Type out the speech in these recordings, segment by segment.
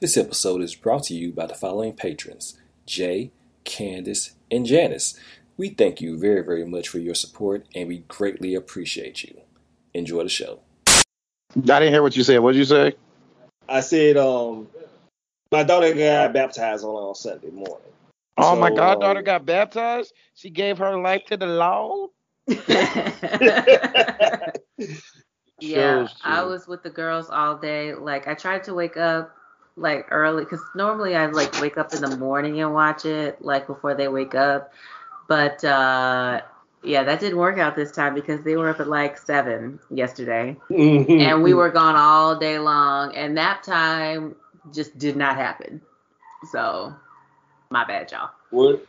This episode is brought to you by the following patrons Jay, Candace, and Janice. We thank you very, very much for your support and we greatly appreciate you. Enjoy the show. I didn't hear what you said. What did you say? I said, um, my daughter got baptized on, on Sunday morning. Oh, my So, goddaughter um, got baptized. She gave her life to the Lord. yeah, Shows I was with the girls all day. Like I tried to wake up like early because normally I like wake up in the morning and watch it like before they wake up. But uh yeah, that didn't work out this time because they were up at like seven yesterday, Mhm. and we were gone all day long, and nap time just did not happen. So, my bad, y'all. Were-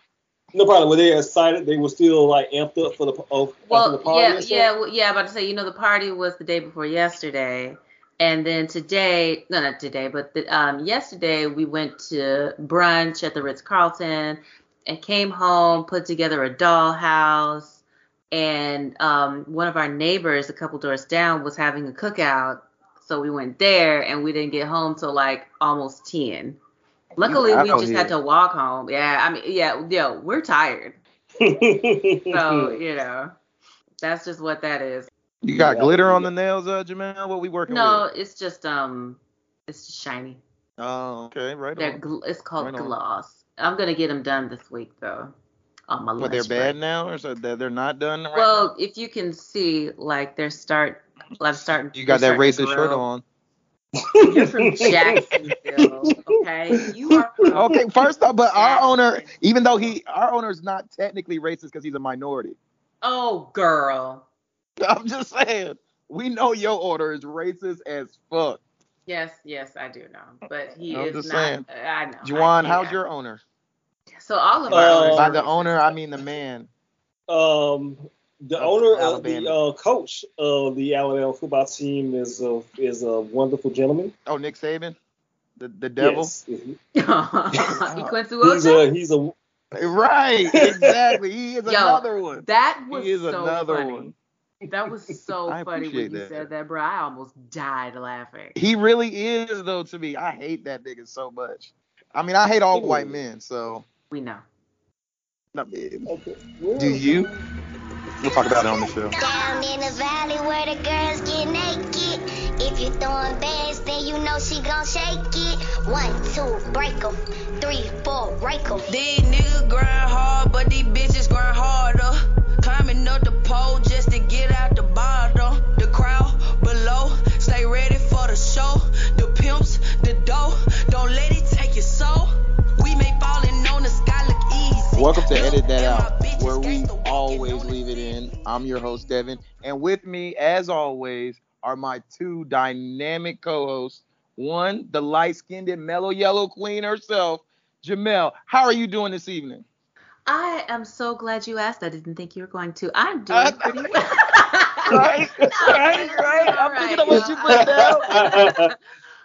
no problem. Were they excited? They were still like amped up for the oh, for the Well, party. yeah, and yeah, well, yeah. About to say, you know, the party was the day before yesterday, and then today, no, not today, but the, um, yesterday we went to brunch at the Ritz Carlton, and came home, put together a dollhouse, and um, one of our neighbors, a couple doors down, was having a cookout, so we went there, and we didn't get home till like almost ten. Luckily, we just had to walk home. Yeah, I mean, yeah, yeah, we're tired. So, you know, that's just what that is. You got Yeah. glitter on the nails, uh, Jamel? What we working No, with? No, it's just um it's just shiny. Oh, okay, right They're on. gl- it's called Right on. gloss. I'm gonna get them done this week though. On my But they're lunch bad now, or so they're, they're not done right Well, if you can see, like they're start I'm starting? You got that racist shirt on. You're from Jacksonville, okay? You are from Okay, first off, but our owner, even though he, our owner's not technically racist because he's a minority. Oh girl. I'm just saying, we know your order is racist as fuck. Yes, yes, I do know. But he I'm is just not saying. I know. Juwan, I- how's yeah. your owner? So all of our Uh, By the owner, I mean the man. um, the Of owner of the uh, coach of the Alabama football team is a is a wonderful gentleman. Oh, Nick Saban, the the devil. Yes. He's Equincy a he's a Right, exactly. He is Yo, another one. That was He is so another funny. one. That was so I funny when you that. said that, bro. I almost died laughing. He really is though to me. I hate that nigga so much. I mean, I hate all Ooh. white men. So, We know. I mean, okay. do you? We'll talk about it on the show. Down in the valley where the girls get naked. If you're throwing bands, then you know she gon' shake it. One, two, break 'em. Three, four, rake 'em. These niggas grind hard, but these bitches grind harder. Climbing up the pole just to get out the bottom. The crowd below, stay ready for the show. The pimps, the dough, don't let it take your soul. We falling on the sky look easy. Welcome to Edit That Out, where we always leave it in. I'm your host, Devin. And with me, as always, are my two dynamic co hosts. One, the light skinned and mellow yellow queen herself, Jamel. How are you doing this evening? I am so glad you asked. I didn't think you were going to. I'm doing Uh, pretty well. Right, right, right. I'm picking up what you put down.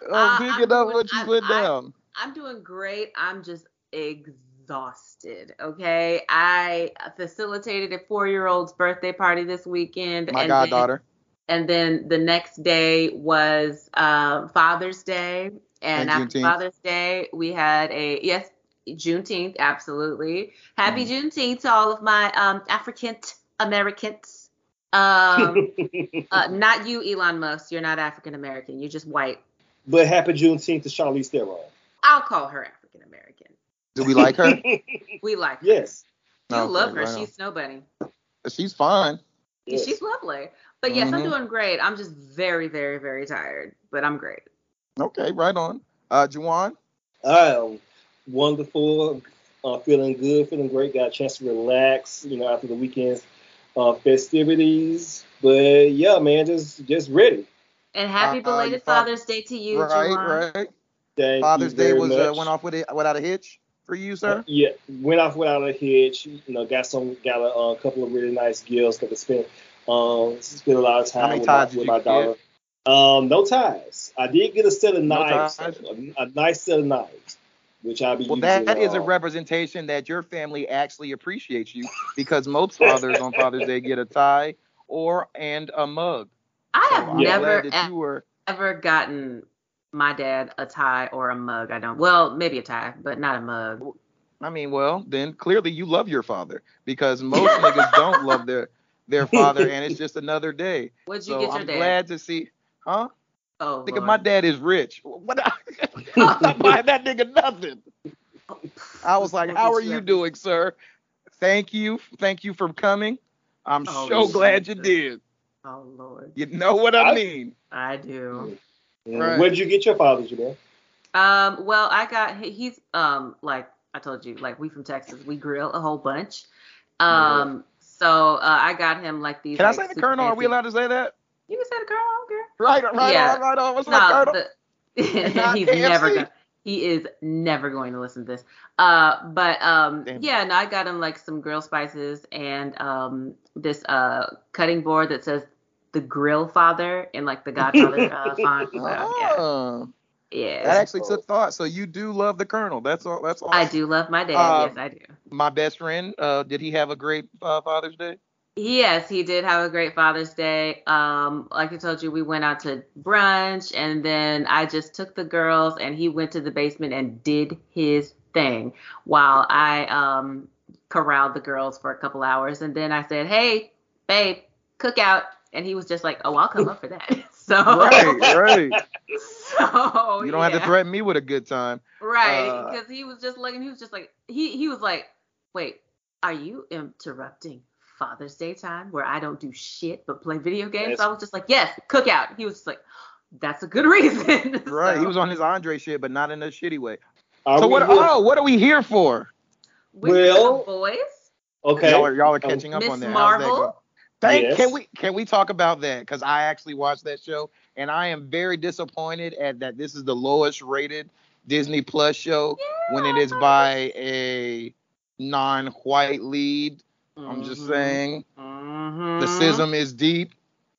I'm Uh, picking I'm up doing- what you I- put I- down. I'm doing great. I'm just exhausted. Okay. I facilitated a four year old's birthday party this weekend. My and then- goddaughter. and then the next day was uh, Father's Day, and, And after Juneteenth. Father's Day, we had a yes, Juneteenth, absolutely. Happy Mm. Juneteenth to all of my um, African Americans. Um, uh, not you, Elon Musk. You're not African American. You're just white. but happy Juneteenth to Charlize Theron. I'll call her African American. Do we like her? We like her. yes. You Okay, love her. right. She's Snow Bunny. She's fine. yes. She's lovely. But yes, I'm Mhm. doing great. I'm just very, very, very tired. But I'm great. Okay, right on. Uh, Juwan. I am wonderful, uh, feeling good, feeling great. Got a chance to relax, you know, after the weekend's uh, festivities. But yeah, man, just just ready. And happy Uh, belated you Father's Day to you, right, Juwan. right. Thank Father's you Day very was uh, went off with it without a hitch for you, sir. Uh, yeah, went off without a hitch. You know, got some, got a uh, couple of really nice gifts. Got to spend, um, spend a lot of How time many with, my, ties did with you my get? daughter. Um, no ties. I did get a set of No knives, ties? a, a nice set of knives, which I'll be Well, using. that is a uh, representation that your family actually appreciates you because most fathers on Father's Day get a tie or and a mug. I have I'm never glad that you were. ever gotten my dad a tie or a mug. I don't. Well, maybe a tie, but not a mug. I mean, well, then clearly you love your father because most niggas don't love their their father, and it's just another day. What'd you So get your I'm dad? glad to see, huh? Oh, Nigga, Lord. my dad is rich. What? I'm not buying that nigga nothing. I was like, how are you you. doing, sir? Thank you, thank you for coming. I'm Oh, so glad you did. Oh Lord, You know what I I- mean? I do. Right. Where'd you get your father, Jamel? Um, well, I got he- he's um like I told you, like we from Texas, we grill a whole bunch. Um, so uh, I got him like these. Can I say the super colonel? Are we allowed to say that? You can say the colonel. I don't care. Right, right, Yeah. right, right on. What's up, No, colonel? the, he's KFC. never going. He is never going to listen to this. Uh, but um, Damn yeah, no, I got him like some grill spices and um this uh cutting board that says the Grill Father in like the Godfather uh, font. So, yeah, Oh, yeah. that actually took thought. So you do love the colonel. That's all. That's all. I do love my dad. Um, yes, I do. My best friend. Uh, did he have a great uh, Father's Day? Yes, he did have a great Father's Day. Um, like I told you, we went out to brunch, and then I just took the girls, and he went to the basement and did his thing while I um corralled the girls for a couple hours, and then I said, "Hey, babe, cook out," and he was just like, "Oh, I'll come up for that." so, Right, right. so You don't have to threaten me with a good time. Right, Uh, because he was just looking. He was just like he he was like, wait, are you interrupting Father's Day time where I don't do shit but play video games? Yes. I was just like, yes, cookout. He was just like, that's a good reason. Right. So, He was on his Andre shit, but not in a shitty way. Are so we what? here? Oh, what are we here for? with Well- boys. okay. Y'all are y'all are catching up Miss on that. How's that Marvel? Thank, Yes. Can we can we talk about that? Because I actually watched that show, and I am very disappointed at that. This is the lowest rated Disney Plus show when it is by a non-white lead. I'm just Mhm. saying Mhm. the schism is deep,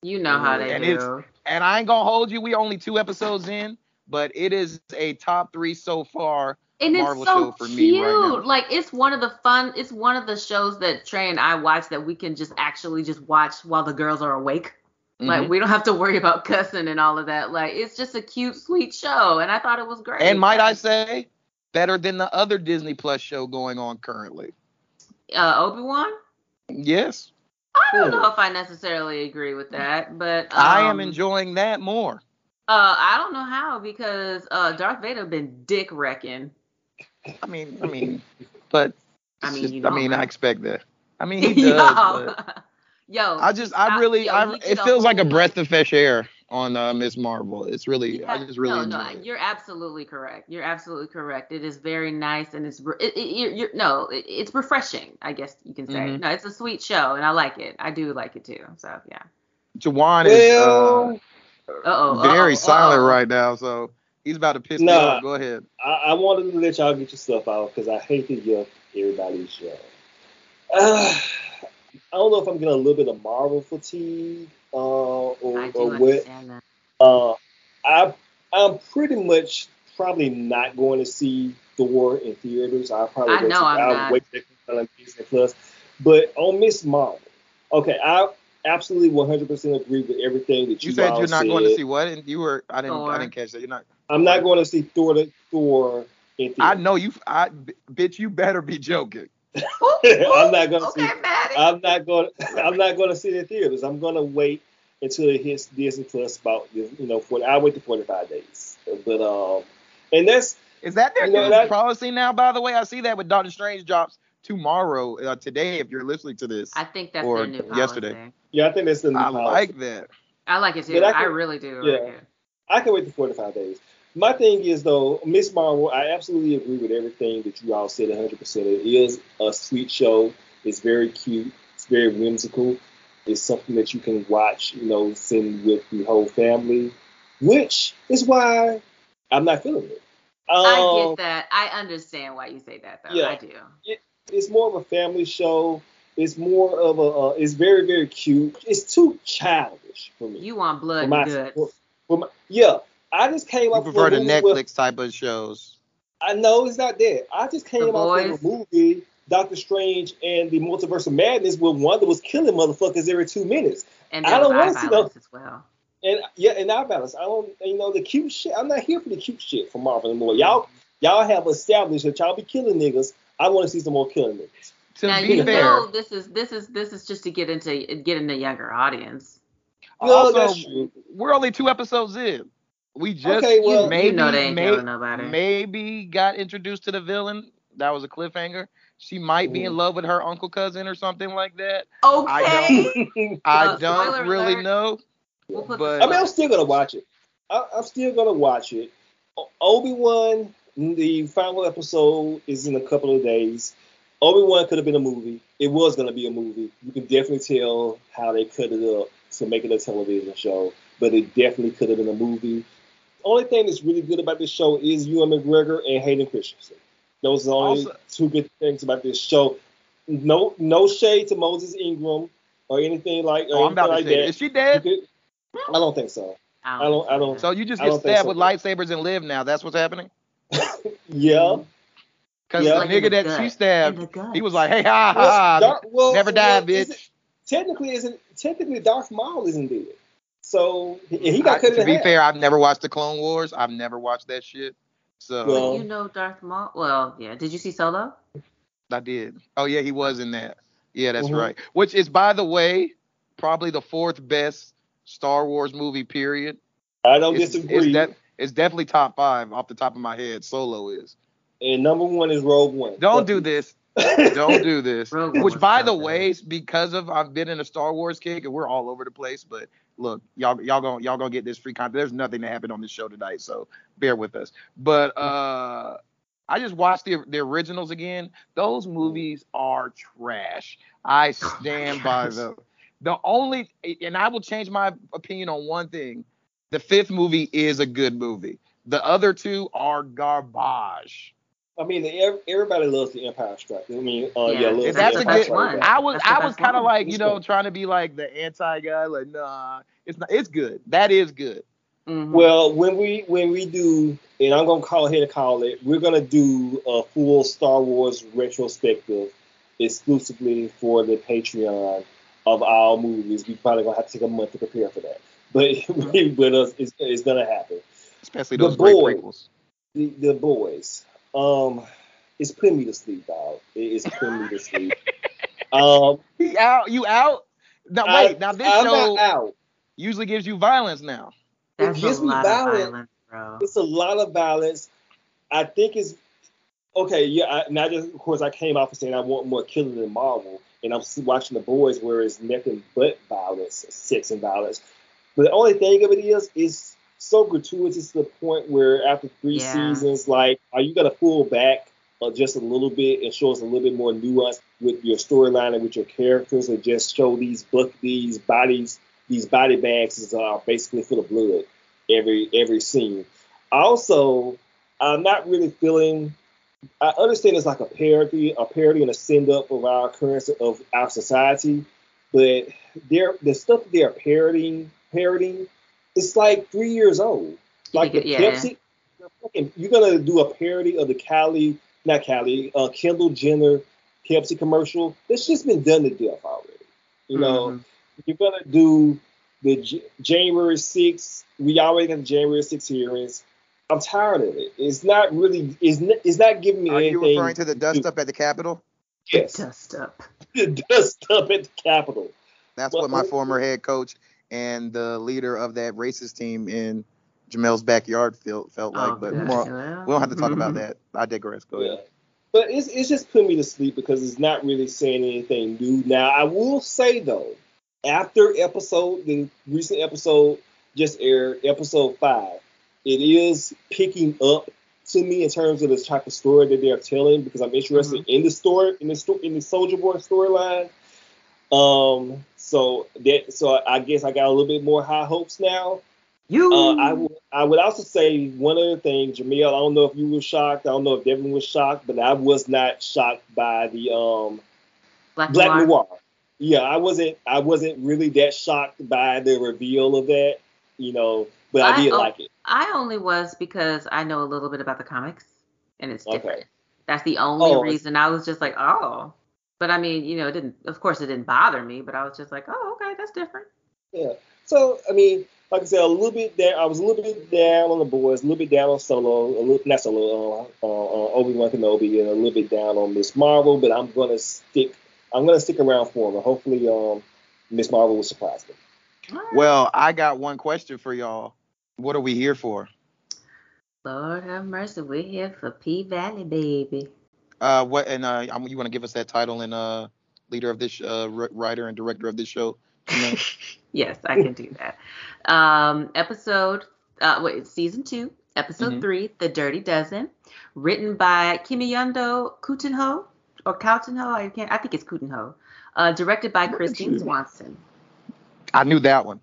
You know how they And do. it's- and I ain't gonna hold you. We only two episodes in, but it is a top three so far. and it's Marvel so show for me cute. right. Like it's one of the fun. It's one of the shows that Trey and I watch that we can just actually just watch while the girls are awake. Like Mhm. we don't have to worry about cussing and all of that. Like it's just a cute, sweet show, and I thought it was great. and might I say, better than the other Disney Plus show going on currently. uh, Obi Wan? Yes, I don't know if I necessarily agree with that, but I am um, enjoying that more. Uh, I don't know how because uh, Darth Vader been dick wrecking. I mean, I mean, but I mean, just- you know I mean, I expect that. I mean, he does. but yo, yo, I just, I I- really, yo, I, it feels like a breath of fresh air on uh, Miss Marvel. It's really, I just really no, no, it. you're absolutely correct. You're absolutely correct. It is very nice and it's re- it, it, you're, you're, no, it, it's refreshing. I guess you can say. Mhm. No, it's a sweet show and I like it. I do like it too. So yeah. Juwan is Well, uh, very silent right now, so he's about to piss me off. Go ahead. I, I wanted to let y'all get your stuff out because I hate to give everybody's show. Uh, I don't know if I'm getting a little bit of Marvel fatigue uh, or, I do or what. That. Uh, I I'm pretty much probably not going to see Thor in theaters. I'll probably I wait know till- I'm I'll not. wait till it comes on Disney Plus. But on Miss Marvel, okay, I absolutely 100% agree with everything that you, You said all you're not going to see what, and you were. I didn't. Thor. I didn't catch that. You're not. I'm not going to see Thor the, Thor I know you. I bitch. You better be joking. I'm not going to okay, see. Maddie. I'm not gonna. I'm not going to see it in theaters. I'm going to wait until it hits Disney Plus. About you know, for I wait the 45 days. But um, and that's Is that their You know, new that- policy now? By the way, I see that with Doctor Strange drops tomorrow. Uh, today, if you're listening to this, I think that's or their new policy. yesterday. yeah. I think that's the new I policy. like that. I like it too. But I I, can- really do. yeah. Like. I can wait the 45 days. My thing is though, Miss Marvel, I absolutely agree with everything that you all said 100%. It is a sweet show. It's very cute. It's very whimsical. It's something that you can watch, you know, sitting with the whole family, which is why I'm not feeling it. I Um, get that. I understand why you say that though. yeah. I do. It's more of a family show. It's more of a. Uh, it's very very cute. It's too childish for me. You want blood For my- and guts. for- for my- yeah, I just came You up prefer with the a with- Netflix type of shows. I know it's not that. I just came The up with a movie, Doctor Strange and the Multiverse of Madness, where Wanda was killing motherfuckers every two minutes. And I don't wanna see those as well. And yeah, and our balance. I don't, you know, the cute shit. I'm not here for the cute shit from Marvel anymore. Y'all, y'all have established that y'all be killing niggas. I want to see some more killing niggas. To now be you fair, know this is this is this is just to get into get in a younger audience. No, also, that's true. we're only two episodes in. We just Okay, well- You maybe know they ain't may- nobody. maybe got introduced to the villain. That was a cliffhanger. She might be in Mhm. love with her uncle cousin or something like that. Okay. I Uh, don't really alert. know. We'll But- I mean, I'm still gonna watch it. I, I'm still gonna watch it. Obi Wan, the final episode is in a couple of days. Obi Wan could have been a movie. It was gonna be a movie. You can definitely tell how they cut it up to make it a television show, but it definitely could have been a movie. Only thing that's really good about this show is Ewan McGregor and Hayden Christensen. Those are the only Also- two good things about this show. No, no shade to Moses Ingram or anything like. Oh, I'm about to say, like is she dead? Could- I don't think so. I don't- I don't- So you just get stabbed so. with lightsabers and live now. That's what's happening. Yeah. Because Yeah. the nigga that gut. she stabbed, he was like, "Hey, ha Well, ha, well, never die, is bitch." it- technically, isn't technically Darth Maul isn't dead. So he, he I- cut to in be half. fair, I've never watched the Clone Wars. I've never watched that shit. So Well- you know Darth Maul. Well, yeah. Did you see Solo? I did. Oh yeah, he was in that. Yeah, that's Mhm. right. Which is, by the way, probably the fourth best Star Wars movie. Period. I don't It's, disagree. it's, de- it's definitely top five off the top of my head. Solo is. and number one is Rogue One. Don't Fuck do this. Don't do this. Rogue Which, by the way, because of I've been in a Star Wars kick and we're all over the place. But look, y'all, y'all gonna y'all gonna get this free content. There's nothing that happened on this show tonight, so bear with us. But uh, I just watched the the originals again. Those movies are trash. I stand by them. The only and I will change my opinion on one thing. The fifth movie is a good movie. The other two are garbage. I mean, everybody loves the Empire Strike. I mean, uh, yeah, Yeah, that's the a good one. I was That's I was kind of like you know trying to be like the anti guy like nah it's not it's good that is good Mhm. Well, when we when we do, and I'm gonna call ahead and call it, we're gonna do a full Star Wars retrospective exclusively for the Patreon of our movies. We probably gonna have to take a month to prepare for that, but but us, it's, it's gonna happen. especially The those great boy. prequels The, the boys, um, it's putting me to sleep, dog. It's putting me to sleep. Um, you out you out now I- wait now this I'm show out. usually gives you violence now That's it gives a me lot violence. of violence, bro. It's a lot of violence. I think it's okay. Yeah, I, not just of course I came out for saying I want more killing than Marvel, and I'm watching the boys where it's nothing but violence, sex and violence. But the only thing of it is, is so gratuitous to the point where after three Yeah. seasons, like, are you gonna pull back uh, just a little bit and show us a little bit more nuance with your storyline and with your characters, and just show these book these bodies, these body bags is are basically full of blood every every scene. Also, I'm not really feeling. I understand it's like a parody, a parody and a send up of our current of our society, but they're the stuff that they're parodying, parodying, it's like three years old. Like think the it- yeah. Pepsi, you're gonna do a parody of the Cali, not Cali, uh, Kendall Jenner Pepsi commercial. It's just been done to death already. You know, Mhm. you're gonna do the J- January 6th. We already have January 6th hearings. I'm tired of it. It's not really. It's not, it's not giving me are anything. Are you referring to the dust up at the capitol Yes, Dust up. the dust up at the Capitol. that's Well, what my former head coach and the leader of that racist team in Jamel's backyard felt felt like Oh, but gosh, more, well. we don't have to talk about that I digress go Yeah. ahead But it's it's just putting me to sleep because it's not really saying anything new. Now I will say though, after episode the recent episode just aired, episode five, it is picking up to me in terms of the type of story that they're telling because I'm interested in the story in the story in the Soldier Boy storyline. Um, so that so I guess I got a little bit more high hopes now. You. Uh, I would I would also say one other thing, Jamil. I don't know if you were shocked. I don't know if Devin was shocked, but I was not shocked by the um Black, Black Noir. Noir. Yeah, I wasn't. I wasn't really that shocked by the reveal of that. You know, but I, I- did oh, like it. I only was because I know a little bit about the comics, and it's Okay. different. That's the only Oh, reason I was just like, oh. But I mean, you know, it didn't. Of course, it didn't bother me, but I was just like, oh, okay, that's different. Yeah. So I mean, like I said, a little bit down. I was a little bit down on the boys, a little bit down on Solo, a little not Solo, uh, uh, uh, Obi Wan Kenobi, and a little bit down on Miss Marvel. But I'm gonna stick. I'm gonna stick around for them. Hopefully, um, Miss Marvel will surprise me. All right. Well, I got one question for y'all. What are we here for? Lord have mercy, we're here for P Valley, baby. Uh, what and uh, I'm- you want to give us that title and uh, leader of this uh, writer and director of this show? You know? yes, I can do that. Um, episode, uh, wait, season two, episode Mhm. three, The Dirty Dozen, written by Kemiyondo Kutenho or Coutenho. I can't. I think it's Kutenho. Uh, directed by Christine Swanson. I knew that one.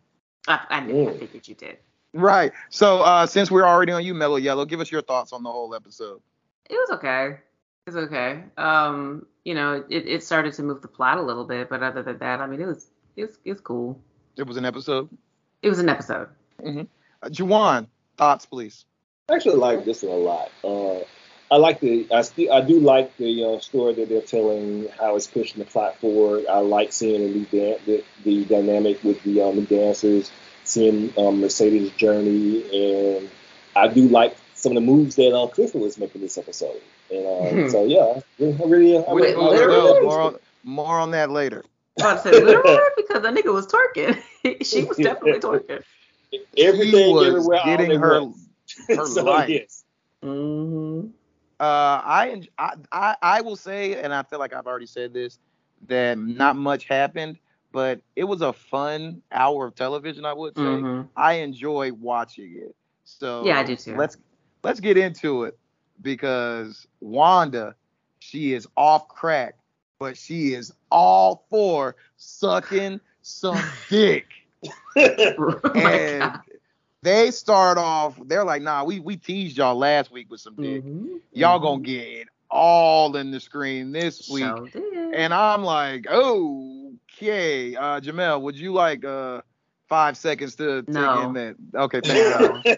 I, I knew. I Mm. figured you did. Right. So uh, since we're already on you, Mellow Yellow, give us your thoughts on the whole episode. It was okay. It was okay. Um, you know, it, it started to move the plot a little bit, but other than that, I mean, it was it's was it was cool. It was an episode. It was an episode. Uh, Juwan, thoughts, please. I actually like this one a lot. Uh, I like the I still I do like the uh, story that they're telling, how it's pushing the plot forward. I like seeing the new dan- the, the dynamic with the um, new dancers, seeing um, Mercedes' journey, and I do like some of the moves that uh, Clifford was making this episode. And uh, so yeah, I really, I Wait, really, I More- really literally? like this more, on, more on that later. I was about to say because the nigga was twerking. she was definitely twerking. everything She was getting at her once. her so life. yes. Mm-hmm. Uh, I, en- I I I will say, and I feel like I've already said this, that not much happened, but it was a fun hour of television. I would say Mm-hmm. I enjoy watching it. So Yeah, I do too. Let's let's get into it because Wanda, she is off crack, but she is all for sucking some dick. Oh and God. they start off, they're like, nah, we we teased y'all last week with some dick. Mhm. Y'all gonna get it all in the screen this week. Sure. And I'm like, okay, uh, Jamel, would you like uh five seconds to take No. in that? Okay, thank you.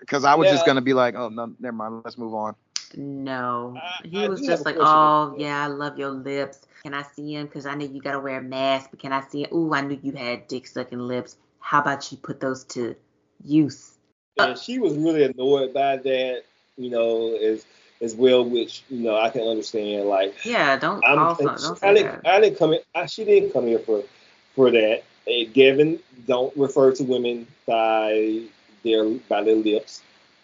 Because I was just gonna be like, oh no, never mind. Let's move on. No, I- he I was do just like, "Oh yeah, I love your lips. Can I see him? Cause I know you gotta wear a mask. But can I see him? Ooh, I knew you had dick sucking lips. How about you put those to use?" and uh, she was really annoyed by that, you know, as as well, which you know I can understand. Like, Yeah, don't I'm, call some, don't I say didn't, that. I didn't come in. I, she didn't come here for for that. Hey, Devin, don't refer to women by their by their lips.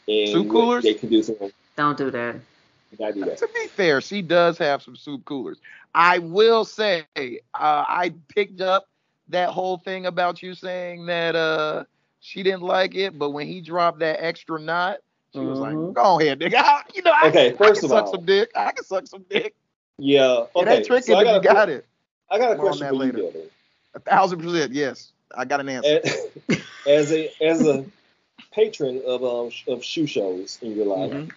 And Soup coolers? They can do something. Don't do that. Do that. To be fair, she does have some soup coolers. I will say, uh, I picked up that whole thing about you saying that uh she didn't like it, but when he dropped that extra knot, she was like, Mhm. "Go ahead, nigga. I- you know, I, Okay, I first can of suck all- some dick. I can suck some dick. Yeah. It Okay. ain't tricking so I if got, you a, got it. I got a More on question that for later. you, Devin. A thousand percent, yes. I got an answer. As, as a as a patron of um of shoe shows in your life,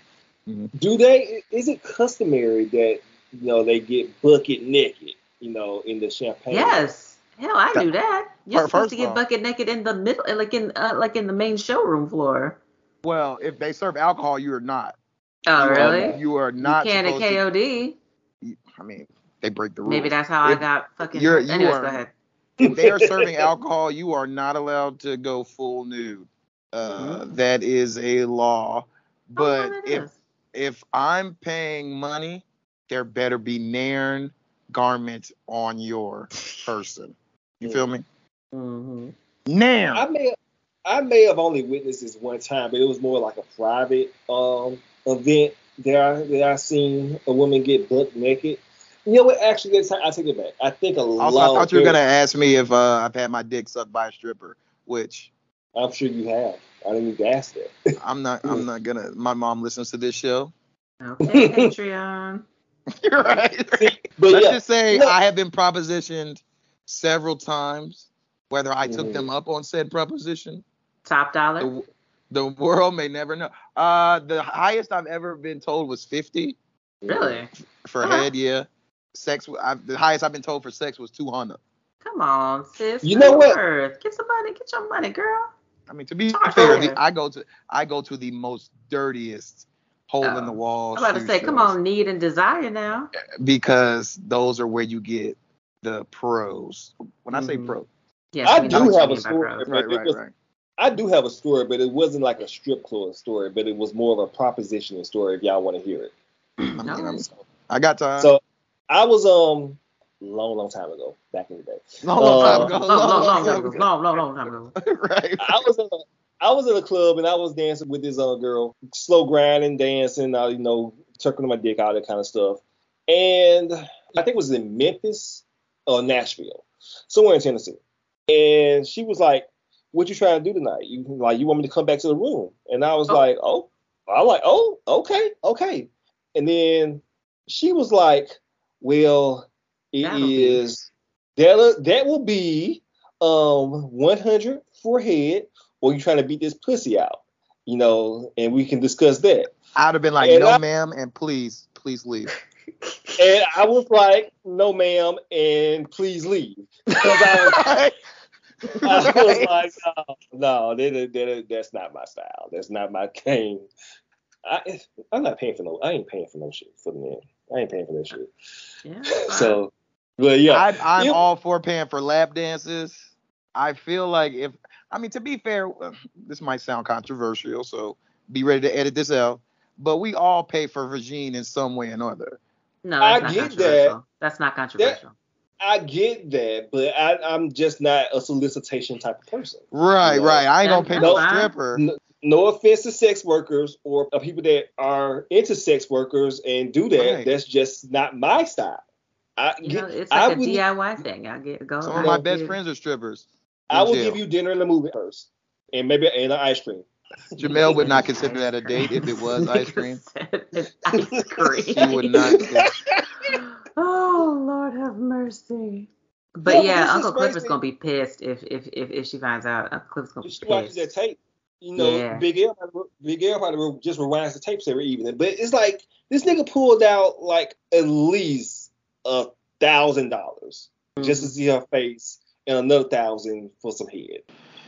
Mhm. do they is it customary that you know they get bucket naked you know in the champagne Yes. Hell, I That- knew that. You're Fir- supposed to get off- bucket naked in the middle, like in uh, like in the main showroom floor. Well, if they serve alcohol, you are not. Oh, You are- really? You are not you can at supposed to. KOD. I mean, they break the rules. Maybe that's how I got fucking. you're- you Anyways, are- go ahead. if they are serving alcohol, you are not allowed to go full nude. Uh, that is a law. But oh, if is. if I'm paying money, there better be nairn garment on your person. You feel me? Mhm. Nairn. i may i may have only witnessed this one time but it was more like a private um event that i that i seen a woman get butt naked you know what actually that's i take it back i think a Also, lot I thought you were gonna ask me if uh, I've had my dick sucked by a stripper, which i'm sure you have i didn't even ask that I'm not. I'm not gonna. My mom listens to this show. Okay, Patreon. You're right. but Let's yeah just say no. I have been propositioned several times. Whether I took Mhm. them up on said proposition, Top dollar. the, the world may never know. Uh, the highest I've ever been told was 50 Really? for Uh-huh. head. Yeah, sex. I, the highest I've been told for sex was 200. Come on, sis. You know what? Worth. Get some money. Get your money, girl. I mean, to be Talk fair, the. I go to I go to the most dirtiest hole in Oh. the wall. I'm about to shoe say, come on, need and desire now. because those are where you get the pros. When I say Mhm. pro, Yes, I do have a story. right, right, was- right. I do have a story, but it wasn't like a strip club story, but it was more of a propositioning story. If y'all want to hear it. I, mean, No. I got time. So I was um long, long time ago, back in the day. long, long time uh, ago. Long, long, long, time long, long, long, long time ago. right. I was in a, I was in a club and I was dancing with this other girl, slow grinding, dancing, uh, you know, tucking my dick out, that kind of stuff. And I think it was in Memphis or Nashville, somewhere in Tennessee. And she was like, "What you trying to do tonight? You like you want me to come back to the room?" And I was Oh. like, "Oh, I like, oh, okay, okay." And then she was like, "Well, it is that that will be um 100 for head, or you trying to beat this pussy out, you know, and we can discuss that." I'd have been like, And no, I- ma'am, and please, please leave. And I was like, "No, ma'am, and please leave." I was, I was like, "No, no, that, that, that's not my style. That's not my game." I, I'm not paying for no. I ain't paying for no shit for the man. I ain't paying for that shit. Yeah. So, but yeah, I, I'm You- all for paying for lap dances. I feel like if, I mean, to be fair, uh, this might sound controversial, so be ready to edit this out. But we all pay for Virgin in some way or another. no, I not get that. That's not controversial. I get that, but I, I'm just not a solicitation type of person. Right, Yeah. right. I ain't gonna pay That's no stripper. No, no offense to sex workers or people that are into sex workers and do that. Right. That's just not my style. I, You know, it's I like a wouldn't- DIY thing. I get go. Some of my best friends are strippers. I will jail. give you dinner and a movie first, and maybe and an ice cream. Jamel would not consider that a date if it was ice cream. it's ice cream. She would not. oh Lord have mercy. But but yeah, this is Uncle Clifford's crazy. gonna be pissed if if if, if she finds out. Uncle Clifford's gonna be pissed. She watches that tape. You know, Yeah. Big L, Big L probably just rewinds the tapes every evening. But it's like this nigga pulled out like at least a thousand dollars mm-hmm. just to see her face and another thousand for some head.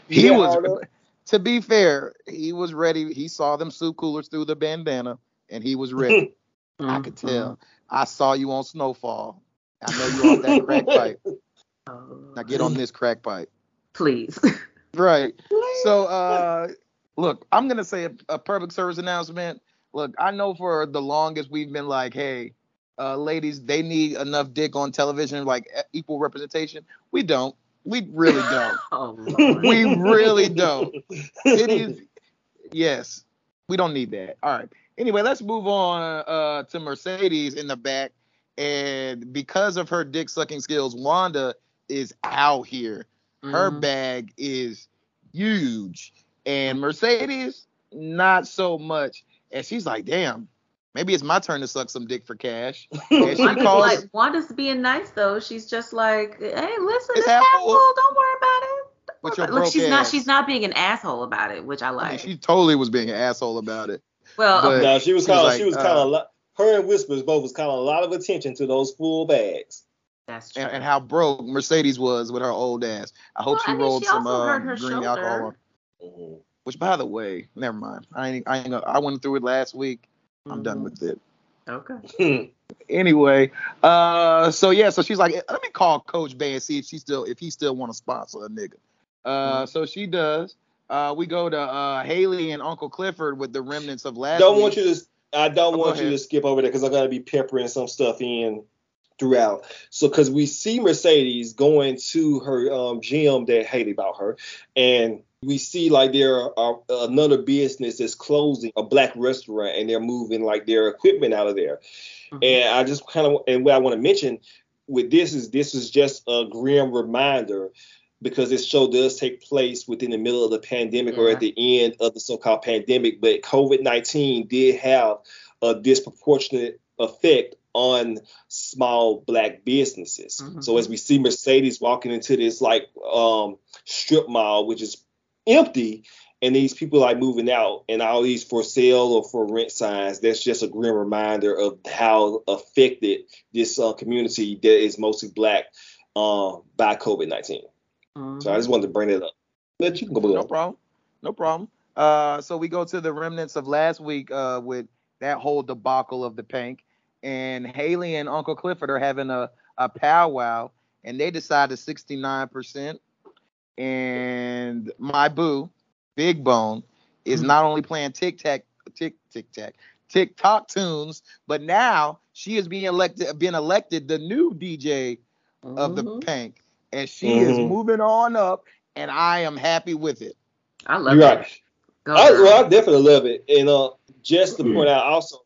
He Yeah, was. To be fair, he was ready. He saw them soup coolers through the bandana, and he was ready. Mm-hmm. I could tell. Mm-hmm. I saw you on Snowfall. I know you on that crack pipe. Oh, Now get on this crack pipe. please. Right. So, uh, look, I'm gonna say a, a public service announcement. Look, I know for the longest we've been like, hey, uh, ladies, they need enough dick on television, like equal representation. We don't. We really don't. oh we really don't. It is. Yes, we don't need that. All right. Anyway, let's move on uh, to Mercedes in the back, and because of her dick sucking skills, Wanda is out here. Her Mhm. bag is huge, and Mercedes not so much. And she's like, "Damn, maybe it's my turn to suck some dick for cash." And she Wanda's calls. like Wanda's being nice though. She's just like, hey, listen, It's it's, half half full. full. Don't worry about it. Don't With your about it." Look, broke she's not she's not being an asshole about it, which I I mean, like. she totally was being an asshole about it. well, but- no, she was she was calling. like, she was uh, calling a lot. Her and Whispers both was calling a lot of attention to those full bags. that's true. and, and how broke Mercedes was with her old ass. I hope Well, she I mean, rolled she some uh, green shoulder. alcohol. on-. Which, by the way, never mind. I ain't, I ain't gonna, I went through it last week. I'm done with it. Okay. Anyway, uh, so yeah, so she's like, let me call Coach Bay and see if she still, if he still want to sponsor a nigga. Uh, Mm-hmm. so she does. Uh, we go to uh Hailey and Uncle Clifford with the remnants of last. don't week. want you to. I don't Oh, want you ahead. to skip over there because I'm gonna be peppering some stuff in throughout. So because we see Mercedes going to her um, gym that Hailey about her, and we see like there are another business that's closing, a black restaurant, and they're moving like their equipment out of there. Mhm. And I just kind of and what I want to mention with this is this is just a grim reminder because this show does take place within the middle of the pandemic or at the end of the so-called pandemic, but COVID-19 did have a disproportionate effect on small black businesses. Mhm. So as we see Mercedes walking into this like um strip mall, which is empty, and these people like moving out and all these for sale or for rent signs, that's just a grim reminder of how affected this uh, community that is mostly black uh, by COVID 19. So I just wanted to bring that up. But you can go No problem. No problem. Uh, so we go to the remnants of last week uh, with that whole debacle of the Pynk, and Hailey and Uncle Clifford are having a, a powwow, and they decided 69%. And my boo, Big Bone, is Mhm. not only playing tic tac, tick tic tac, TikTok tunes, but now she is being elected, being elected the new DJ of the Mhm. Pynk, and she is Mhm. moving on up, and I am happy with it. I love You're it. right. I, well, I definitely love it. And uh, just to point out also,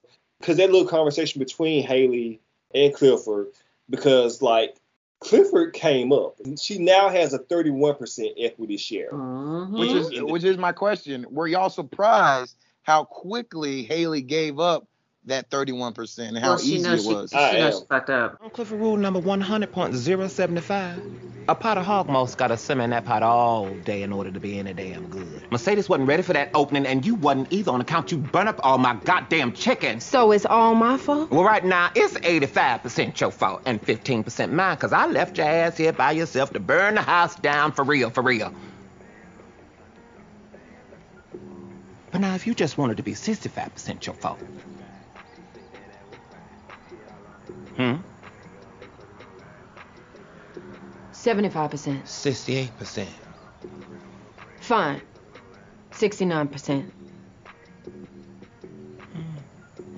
because that little conversation between Hailey and Clifford, because like Clifford came up, she now has a 31% equity share. Mhm. Which is which is my question. Were y'all surprised how quickly Hailey gave up that 31% and how well, she easy knows it was? she I knows am. she fucked up. On Clifford rule number 100.075. A pot of hog maws gotta simmer in that pot all day in order to be any damn good. Mercedes wasn't ready for that opening, and you wasn't either on account you burn up all my goddamn chicken. So it's all my fault? Well, right now, it's 85% your fault and 15% mine, because I left your ass here by yourself to burn the house down for real, for real. But now, if you just wanted to be 65% your fault. Hmm? 75%. 68%. Fine. 69%.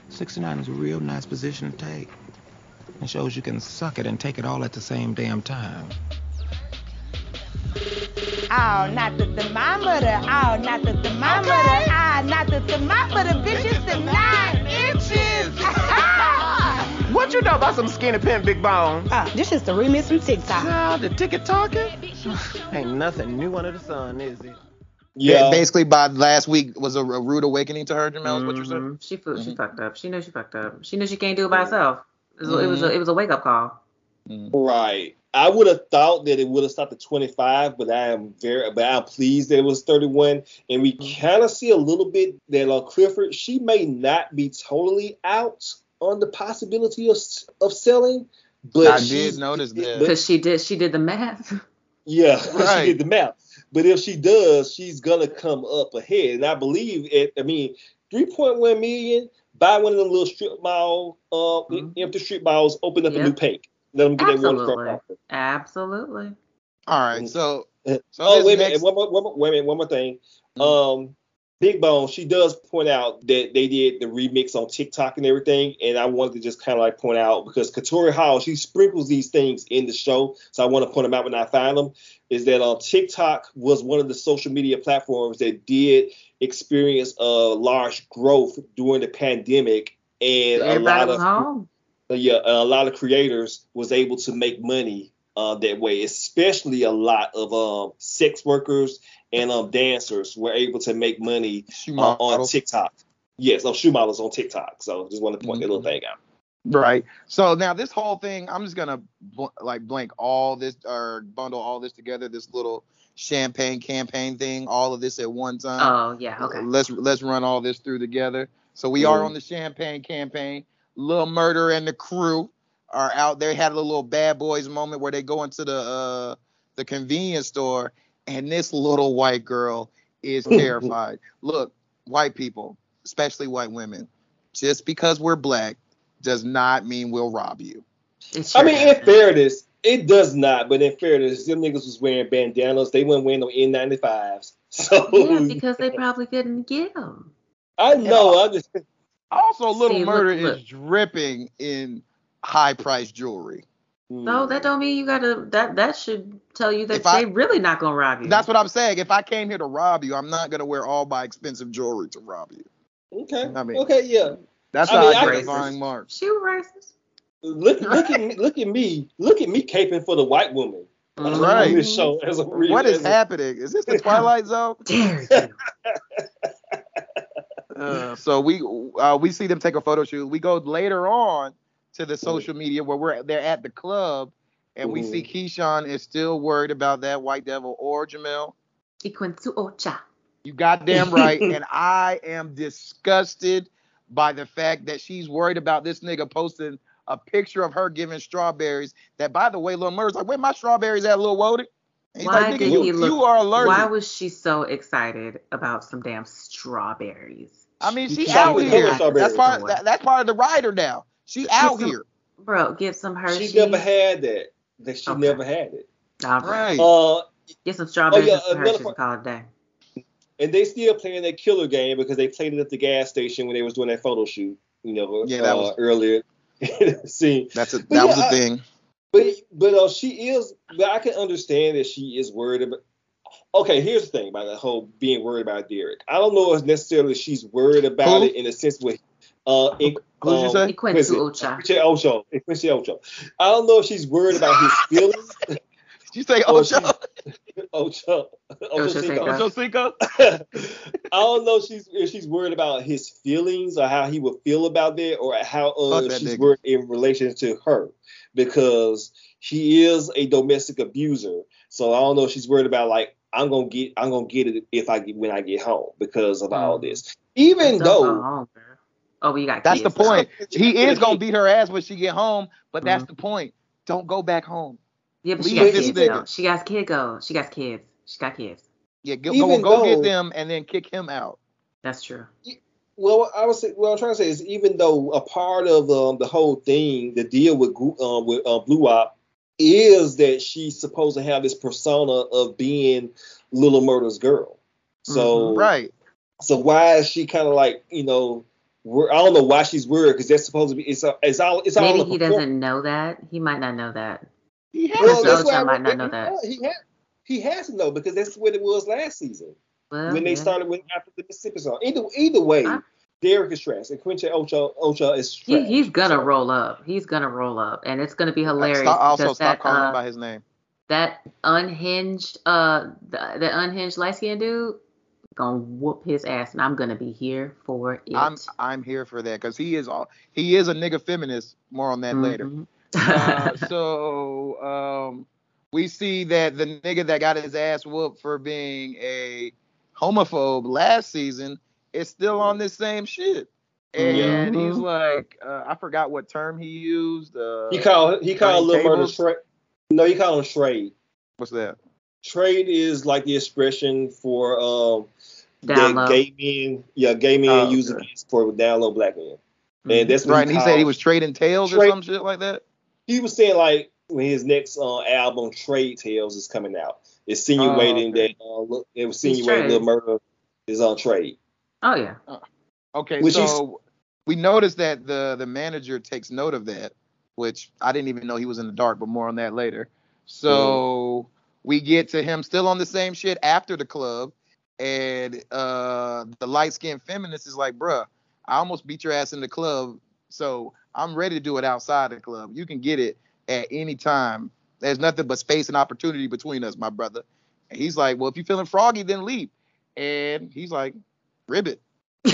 69 is a real nice position to take. It shows you can suck it and take it all at the same damn time. Oh, not the thermometer. Oh, not the thermometer. Ah, not the thermometer. Bitch, it's the nine inches. What you know about some skinny pimp big bone? Ah, this is the remix from TikTok. Child, the ticket talking? Ain't nothing new under the sun, is it? Yeah. Basically, by last week was a, a rude awakening to her, Jamel. Is what you said? Mhm. She fu- she Mhm. fucked up. She knew she fucked up. She knows she can't do it by herself. It was, it was a it was a wake up call. Right. I would have thought that it would have stopped at 25, but I am very, but I'm pleased that it was 31. And we kind of see a little bit that uh, Clifford, she may not be totally out on the possibility of of selling, but I she's- did notice that. Because she did she did the math. yeah, Right. she did the math. But if she does, she's gonna come up ahead. And I believe it. I mean, 3.1 million. Buy one of them little strip mall, uh, Mhm. empty strip malls. Open up Yep. a new pink. Let them get that Absolutely. waterfront. Absolutely. All right, so Uh, so oh wait a next- minute, one more, one more, wait a minute, one more thing. Mhm. Um, Big Bone, she does point out that they did the remix on TikTok and everything, and I wanted to just kind of like point out because Katori Hall she sprinkles these things in the show, so I want to point them out when I find them. Is that uh, TikTok was one of the social media platforms that did experience a large growth during the pandemic, and a lot of home. yeah, a lot of creators was able to make money uh, that way, especially a lot of um, sex workers and um, dancers were able to make money uh, on. TikTok. Yes, on shoe models on TikTok. So just want to point that little thing out. Right. So now this whole thing, I'm just gonna bl- like blank all this or bundle all this together. This little champagne campaign thing, all of this at one time. Oh yeah, okay. Let's let's run all this through together. So we are Mm. on the champagne campaign. Lil Murder and the crew are out there. Had a little bad boys moment where they go into the uh the convenience store and this little white girl is terrified. Look, white people, especially white women, just because we're black does not mean we'll rob you. I mean, in fairness, it does not. But in fairness, them niggas was wearing bandanas. They weren't wearing no N95s. So yeah, because they probably couldn't get them. I know. I just Also, Little See, look, Murder look. is dripping in high priced jewelry. No, that don't mean you gotta. That that should tell you that If I- they really not gonna rob you. That's what I'm saying. If I came here to rob you, I'm not gonna wear all my expensive jewelry to rob you. okay. I mean- okay, yeah. That's I how mean, I I- get defying marks. She was racist. Look, look at me, look at me, look at me caping for the white woman. on Right. this show as a real- What is as a- happening? Is this the Twilight Zone? Uh, so we uh, we see them take a photo shoot. We go later on to the social media where we're they're at the club, and we see Keyshawn is still worried about that white devil or Jamel. Iquensu Ocha. You goddamn right. and I am disgusted by the fact that she's worried about this nigga posting a picture of her giving strawberries. That, by the way, Lil Murder's like, where my strawberries at, Lil Wody? He's Why like, nigga, did you, he look? you are allergic. Why was she so excited about some damn strawberries? I mean, You she can't out here. strawberries. That's part. That, that's part of the rider now. She out some- here. Bro, get some Hershey. She never had that. That she Okay. never had it. All right. Right. Uh, Get some strawberries yeah, and some another Hershey's part- and call it day. and they still playing that killer game because they played it at the gas station when they was doing that photo shoot. You know, Yeah, that uh, was- earlier. See, That's a that But was yeah, a I- thing. but but uh, she is. But I can understand that she is worried about. Okay, here's the thing about the whole being worried about Derek. I don't know if necessarily she's worried about Who? it in a sense with uh, in, Who'd you um, say? Quincy Quincy. Ocha. Quincy Ocho. Quincy Ocho. I don't know if she's worried about his feelings. Did you say Ocho? Ocho. Ocho Ocho Cinco. Cinco. Ocho Cinco? I don't know if she's if she's worried about his feelings or how he would feel about that, or how uh, that she's nigga. worried in relation to her because he is a domestic abuser. So I don't know if she's worried about like I'm gonna get I'm gonna get it if I get when I get home because of all Mm. this. Even though home, girl. Oh, but you got That's the kids, though. point. He is gonna beat her ass when she get home, but that's the point. Don't go back home. Yeah, but she Leave got kids nigga. though. She got kid go. She got kids. She got kids. Yeah, go, go, Even go though- get them and then kick him out. That's true. Well, I was what I'm trying to say is even though a part of um, the whole thing, the deal with Gru- um, with uh, Blue Op, is that she's supposed to have this persona of being Lil Murda's girl. So Right. So why is she kind of like you know? Wor- I don't know why she's worried because that's supposed to be it's a, it's all it's all Maybe a he perform- doesn't know that. He might not know that. He has Well, to. that's why I- might not know that. He has, he has to know because that's what it was last season Well, when they yeah. started with after the Mississippi song. Either either way, Huh? Derek is trash and Quincy Ocho Ocho is trash. He, he's gonna So- roll up. He's gonna roll up, and it's gonna be hilarious. Stop, also stop that, calling uh, him by his name. that unhinged, uh, the, the unhinged light skinned dude, gonna whoop his ass, and I'm gonna be here for it. I'm I'm here for that because he is all he is a nigga feminist. More on that later. Mhm. Uh, so um, we see that the nigga that got his ass whooped for being a homophobe last season is still on this same shit. And Yeah. he's like, uh, I forgot what term he used. Uh, He called he called Turning Lil Murda tables? No, he called him trade. what's that? Trade is like the expression for um that gay men, yeah, gay men Oh, use okay. against for down low black men. And that's Right, and he said he was trading tails or some shit like that. he was saying like when his next uh, album Trade Tales is coming out, insinuating Oh, okay. that uh, look- it was insinuating Trade. Lil Murda is on trade. Oh yeah. Okay, Which so we noticed that the the manager takes note of that, which I didn't even know he was in the dark, but more on that later. So we get to him still on the same shit after the club, and uh the light skinned feminist is like, bruh, I almost beat your ass in the club, so I'm ready to do it outside the club. You can get it at any time. There's nothing but space and opportunity between us, my brother. And he's like, well, if you're feeling froggy, then leave. And he's like, ribbit.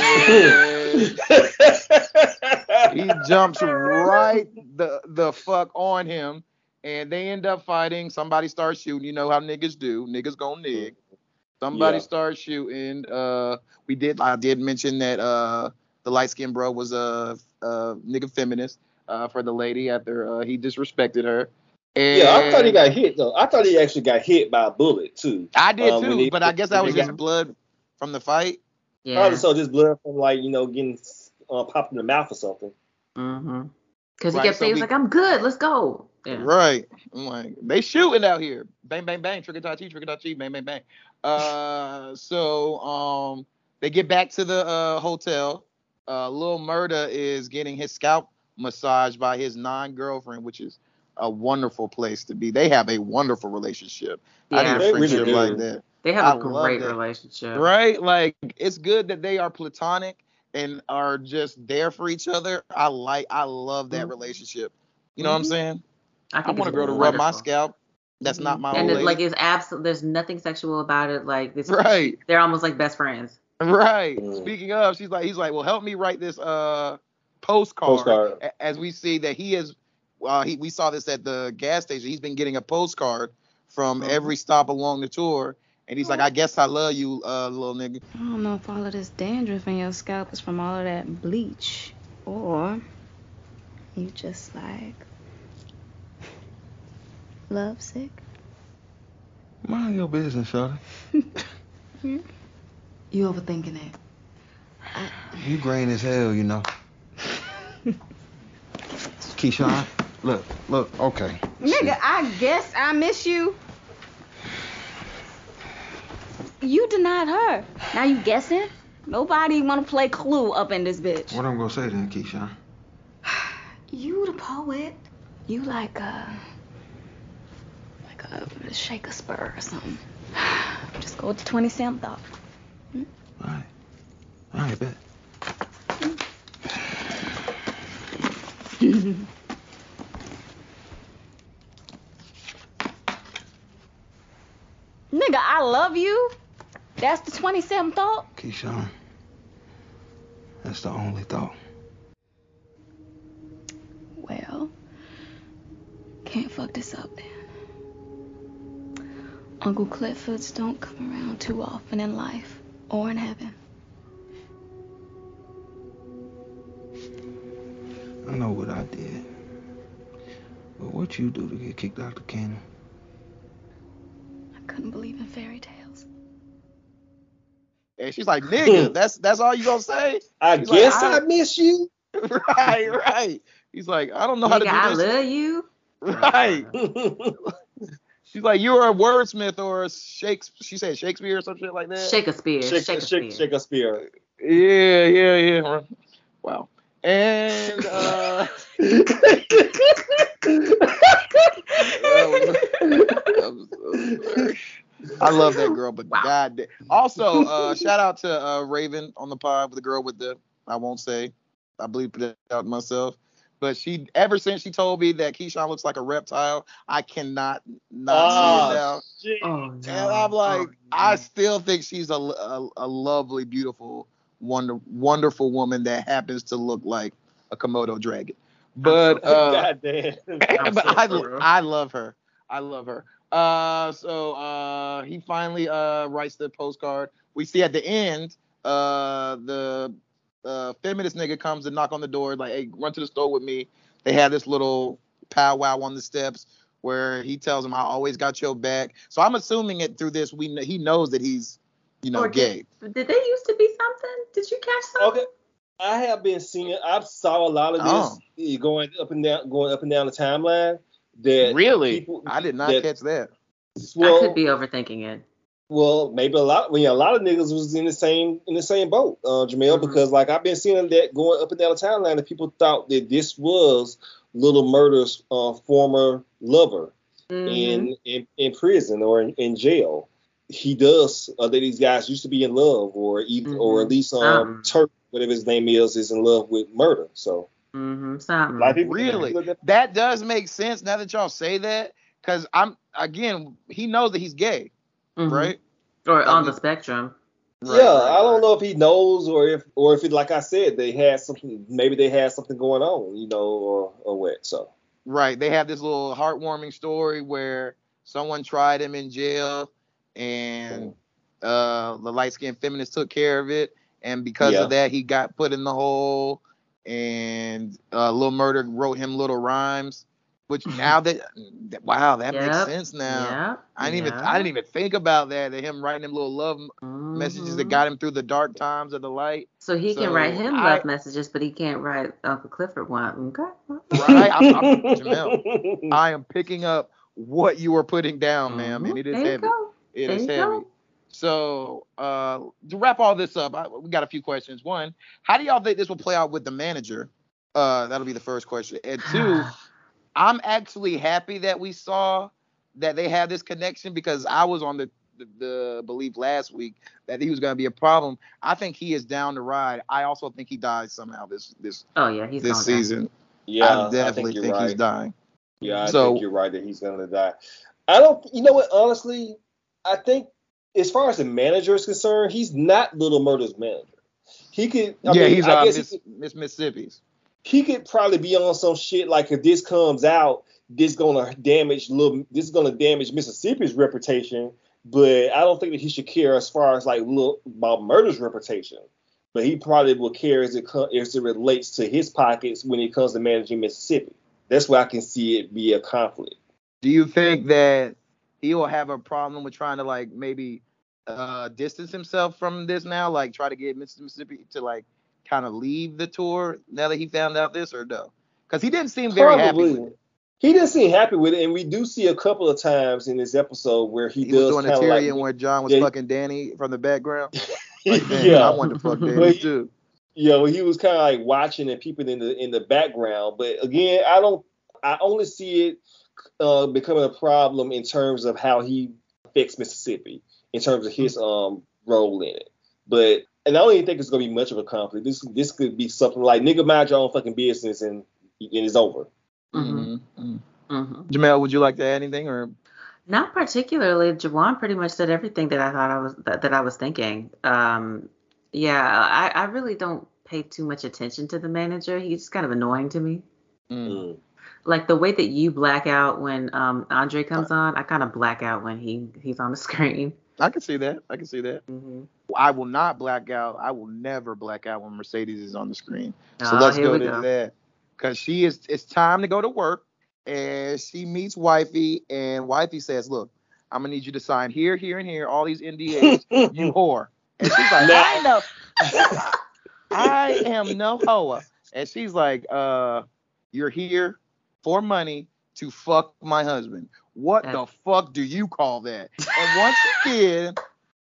He jumps right the the fuck on him, and they end up fighting. Somebody starts shooting. You know how niggas do. Niggas gonna nig. Somebody Yeah. starts shooting. Uh, we did. I did mention that uh the light skinned bro was a, a nigga feminist uh for the lady after uh, he disrespected her. And yeah, I thought he got hit though. I thought he actually got hit by a bullet too. I did um, too, when he- but I guess that was just got- blood from the fight. Yeah. Probably so just blood from like you know getting uh, popped in the mouth or something. Mm-hmm. Because he Right, kept so saying, we- he's like, I'm good, let's go. Yeah. Right. I'm like, they shooting out here. Bang, bang, bang. Trick or tie cheat, trick or tie cheat, bang, bang, bang. Uh, so um, they get back to the uh, hotel. Uh, Lil Murda is getting his scalp massaged by his non-girlfriend, which is a wonderful place to be. They have a wonderful relationship. I Yeah. need They a really friendship do. like that. They have I a great relationship. Right? Like it's good that they are platonic and are just there for each other. I like I love that Mhm. relationship. You know what I'm Mhm. saying? I I think want a it's girl to rub my scalp. That's not my And old it's lady. like it's absolute. There's nothing sexual about it. Like this. right, They're almost like best friends. right. Mm. Speaking of, she's like, he's like, well, help me write this uh postcard. Postcard. As we see that he is, uh, he we saw this at the gas station. He's been getting a postcard from Mhm. every stop along the tour, and he's like, I guess I love you, uh, little nigga. I don't know if all of this dandruff in your scalp is from all of that bleach or you just like love sick. Mind your business, Shorty. Hmm? You overthinking it. You green as hell, you know. Keyshawn, look, look, okay. Nigga, I guess I miss you. You denied her. Now you guessing? Nobody wanna play Clue up in this bitch. What I'm gonna say then, Keyshawn? You the poet. You like a like a spur or something. Just go with the twenty cent thought. Hmm? Alright. Alright, bet. Nigga, I love you. That's the 27th thought. Keyshawn. That's the only thought. Well, can't fuck this up then. Uncle Clifford's don't come around too often in life or in heaven. I know what I did. But what you do to get kicked out the kingdom? I couldn't believe in fairy tales. And she's like, nigga, that's that's all you gonna say? I He's guess like, I miss you. right, right. He's like, I don't know how Nigga, I to do this. I love you. Right. She's like, you're a wordsmith or a Shakespeare. She said Shakespeare or some shit like that. Shakespeare. Shake, Shakespeare. shake, shake a spear. Yeah, yeah, yeah. Wow. And uh, I love that girl, but god. Also, uh, shout out to uh, Raven on the pod with the girl with the I won't say. I bleeped it out myself. But she ever since she told me that Keyshawn looks like a reptile, I cannot not see it now. shit. Oh, And. I'm like, Oh, I still think she's a, a, a lovely, beautiful, wonder, wonderful woman that happens to look like a Komodo dragon. But uh, God damn. but I. I love her. I love her. Uh, so uh, he finally uh writes the postcard. We see at the end, uh, the uh, feminist nigga comes and knock on the door, like, hey, run to the store with me. They have this little powwow on the steps where he tells him, I always got your back. So I'm assuming it through this, we kn- he knows that he's, you know, Or gay. did, did they used to be something? Did you catch something? Okay. I have been seeing. I saw a lot of Oh. this eh, going up and down, going up and down the timeline. That Really? people- I did not that- catch that. Well, I could be overthinking it. Well, maybe a lot. Well, yeah, a lot of niggas was in the same in the same boat, uh, Jamel, Mhm. because like I've been seeing that going up and down the timeline, that people thought that this was Lil Murda's uh, former lover Mhm. in, in in prison or in, in jail. He does uh, that. These guys used to be in love, or even, or at Mhm. least um, Something. Turk, whatever his name is, is in love with murder. So Mm-hmm. Something. a lot of people Really? That does make sense now that y'all say that, because I'm again, he knows that he's gay, Mhm. right? Or on Like- the spectrum. Right, yeah, right, I don't know if he knows or if or if it like I said they had something maybe they had something going on, you know, or or what. So Right. They have this little heartwarming story where someone tried him in jail and uh the light skinned feminist took care of it. And because Yeah. of that he got put in the hole and uh Lil Murda wrote him little rhymes. Which now that that- wow, that makes sense now. Yeah. I didn't even. I didn't even think about that. That him writing them little love messages that Mhm. got him through the dark times of the light. So he So can write him I- love messages, but he can't write Uncle Clifford one. Okay. Right? I'm, I'm, Jamel, I am picking up what you are putting down, ma'am, and it is Mm-hmm. Heavy. go. It There is heavy. go. So uh, to wrap all this up, I, we got a few questions. One, how do y'all think this will play out with the manager? Uh, that'll be the first question. And two, I'm actually happy that we saw that they have this connection because I was on the, the, the belief last week that he was going to be a problem. I think he is down to ride. I also think he dies somehow this this Oh yeah, he's this gonna die. season. yeah, I definitely you're think, right. he's dying. Yeah, I So- think you're right that he's gonna die. I don't. You know what? Honestly, I think as far as the manager is concerned, he's not Lil Murda's manager. He could. I yeah, mean, he's I uh, guess he could- Miss Mississippi's. He could probably be on some shit like if this comes out, this gonna damage little this is gonna damage Mississippi's reputation. But I don't think that he should care as far as like look about murder's reputation. But he probably will care as it as it relates to his pockets when it comes to managing Mississippi. That's where I can see it be a conflict. Do you think that he will have a problem with trying to like maybe uh distance himself from this now, like try to get Mississippi to like kind of leave the tour now that he found out this or no? Because he didn't seem very happy with it. He didn't seem happy with it, and we do see a couple of times in this episode where he, He was doing a Tyrion like where Jon was Yeah. fucking Dany from the background. Like, man, Yeah. I wanted to fuck Dany he- too. know, he was kind of like watching and people in the in the background. But again, I don't. I only see it uh, becoming a problem in terms of how he affects Mississippi in terms of his um role in it. But and I don't even think it's gonna be much of a conflict. This this could be something like nigga mind your own fucking business and and it's over. Mm-hmm. Mhm. Jamel, would you like to add anything or? Not particularly. Juwan pretty much said everything that I thought I was that, that I was thinking. Um, yeah, I, I really don't pay too much attention to the manager. He's kind of annoying to me. Mm. Like the way that you black out when um Andre comes on, I kind of black out when he he's on the screen. I can see that. I can see that. Mm-hmm. I will not black out. I will never black out when Mercedes is on the screen. So Oh, let's go to go. that. Cause she is it's time to go to work and she meets wifey and wifey says, Look, I'm gonna need you to sign here, here, and here, all these NDAs, you whore. And she's like, I know I am no hoa. And she's like, uh, you're here for money to fuck my husband. What the fuck do you call that? And once again,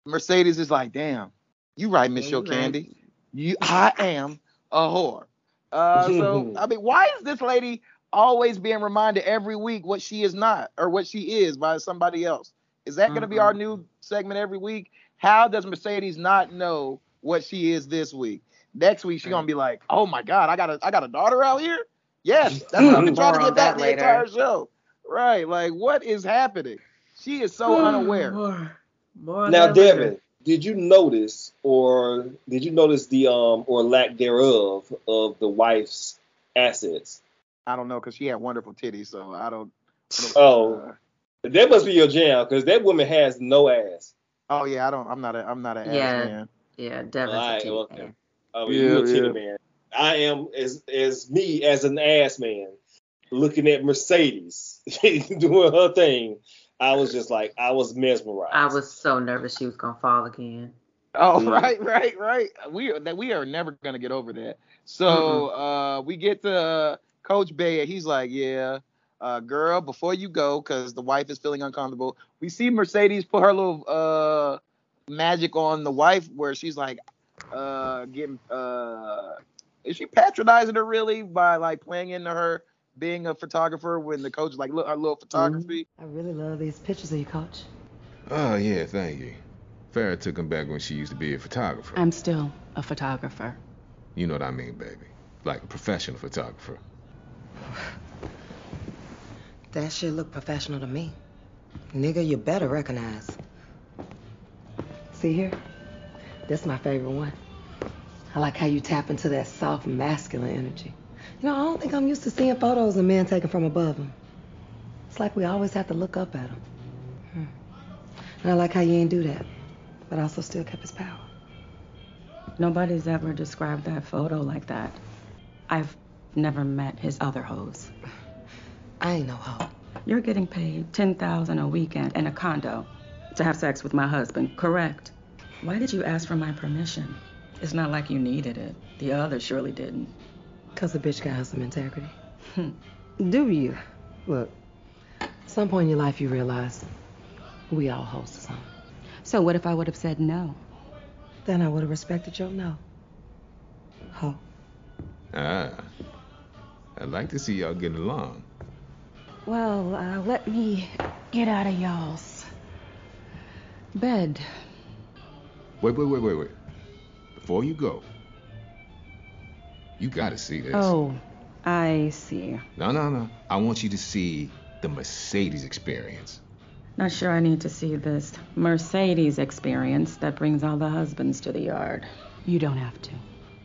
Mercedes is like, damn, you right, Miss Yeah, Show you right. Candy. You I am a whore. Uh so I mean, why is this lady always being reminded every week what she is not or what she is by somebody else? Is that gonna be our new segment every week? How does Mercedes not know what she is this week? Next week she's gonna be like, oh my god, I got a I got a daughter out here? Yes, that's what I've been trying to get back that the later. entire show. Right, like what is happening? She is so unaware. More, more Now, that later. Devin, did you notice or did you notice the um or lack thereof of the wife's assets? I don't know because she had wonderful titties, so I don't. I don't- Oh, uh, that must be your jam because that woman has no ass. oh yeah, I don't. I'm not a. I'm not an Yeah. ass man. Yeah, Devin's All a right, titty okay. man. I mean, Yeah, you're a titty yeah. man. I am as as me as an ass man looking at Mercedes doing her thing. I was just like I was mesmerized. I was so nervous she was gonna fall again. Oh Mm. right, right, right. We are that we are never gonna get over that. So uh, we get to uh, Coach Bay, and he's like, "Yeah, uh, girl, before you go, because the wife is feeling uncomfortable." We see Mercedes put her little uh, magic on the wife, where she's like, uh, getting uh, is she patronizing her really by like playing into her being a photographer when the coach like look I love photography? Mm-hmm. I really love these pictures of you, Coach. Oh, yeah, thank you. Farrah took him back when she used to be a photographer. I'm still a photographer. You know what I mean, baby. Like a professional photographer. That shit look professional to me. Nigga, you better recognize. See here? This my favorite one. I like how you tap into that soft masculine energy. You know, I don't think I'm used to seeing photos of men taken from above them. It's like we always have to look up at them. Hmm. And I like how you ain't do that, but also still kept his power. Nobody's ever described that photo like that. I've never met his other hoes. I ain't no hoe. You're getting paid ten thousand a weekend and a condo to have sex with my husband, correct? Why did you ask for my permission? It's not like you needed it. The others surely didn't. Cause the bitch got her some integrity. Do you? Look, at some point in your life you realize we all host to something. So what if I would have said no? Then I would have respected your no. Ho. Ah. I'd like to see y'all getting along. Well, uh, let me get out of y'all's bed. Wait, wait, wait, wait, wait. Before you go, you gotta see this. Oh, I see. No, no, no. I want you to see the Mercedes experience. Not sure I need to see this Mercedes experience that brings all the husbands to the yard. You don't have to.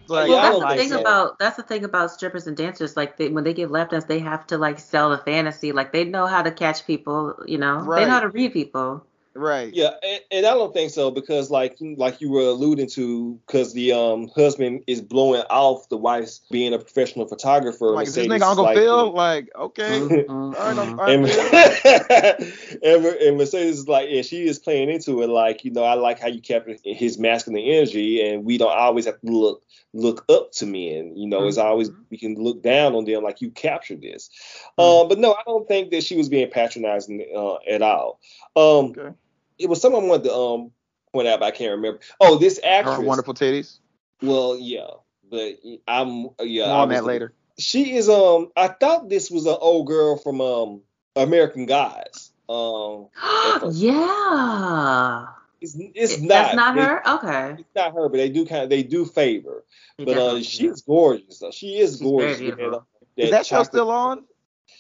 Like, well, that's the like thing that. about that's the thing about strippers and dancers. Like they, when they give lap dance, they have to like sell the fantasy. Like they know how to catch people. You know, they know how to read people. Right. Yeah, and, and I don't think so because like like you were alluding to, because the um husband is blowing off the wife's being a professional photographer. Like, is this nigga Uncle like, Phil? Like, okay. Mm-hmm. All right, I'm, all right, and, Phil. and, and Mercedes is like, and she is playing into it, like, you know, I like how you capture his masculine energy, and we don't always have to look look up to men. You know, it's always we can look down on them, like you captured this. Um, but no, I don't think that she was being patronizing uh, at all. Um, it was something I wanted to um point out, but I can't remember. Oh, this actress. Her wonderful titties. Well, yeah, but I'm yeah. More on that later. She is um. I thought this was an old girl from um American Gods. Um, yeah. it's it's It- not. That's not They- her? Okay. It's not her, but they do kind of they do favor. They But uh, definitely she's gorgeous. though. She is She's very gorgeous. with beautiful. that, Is that show still on?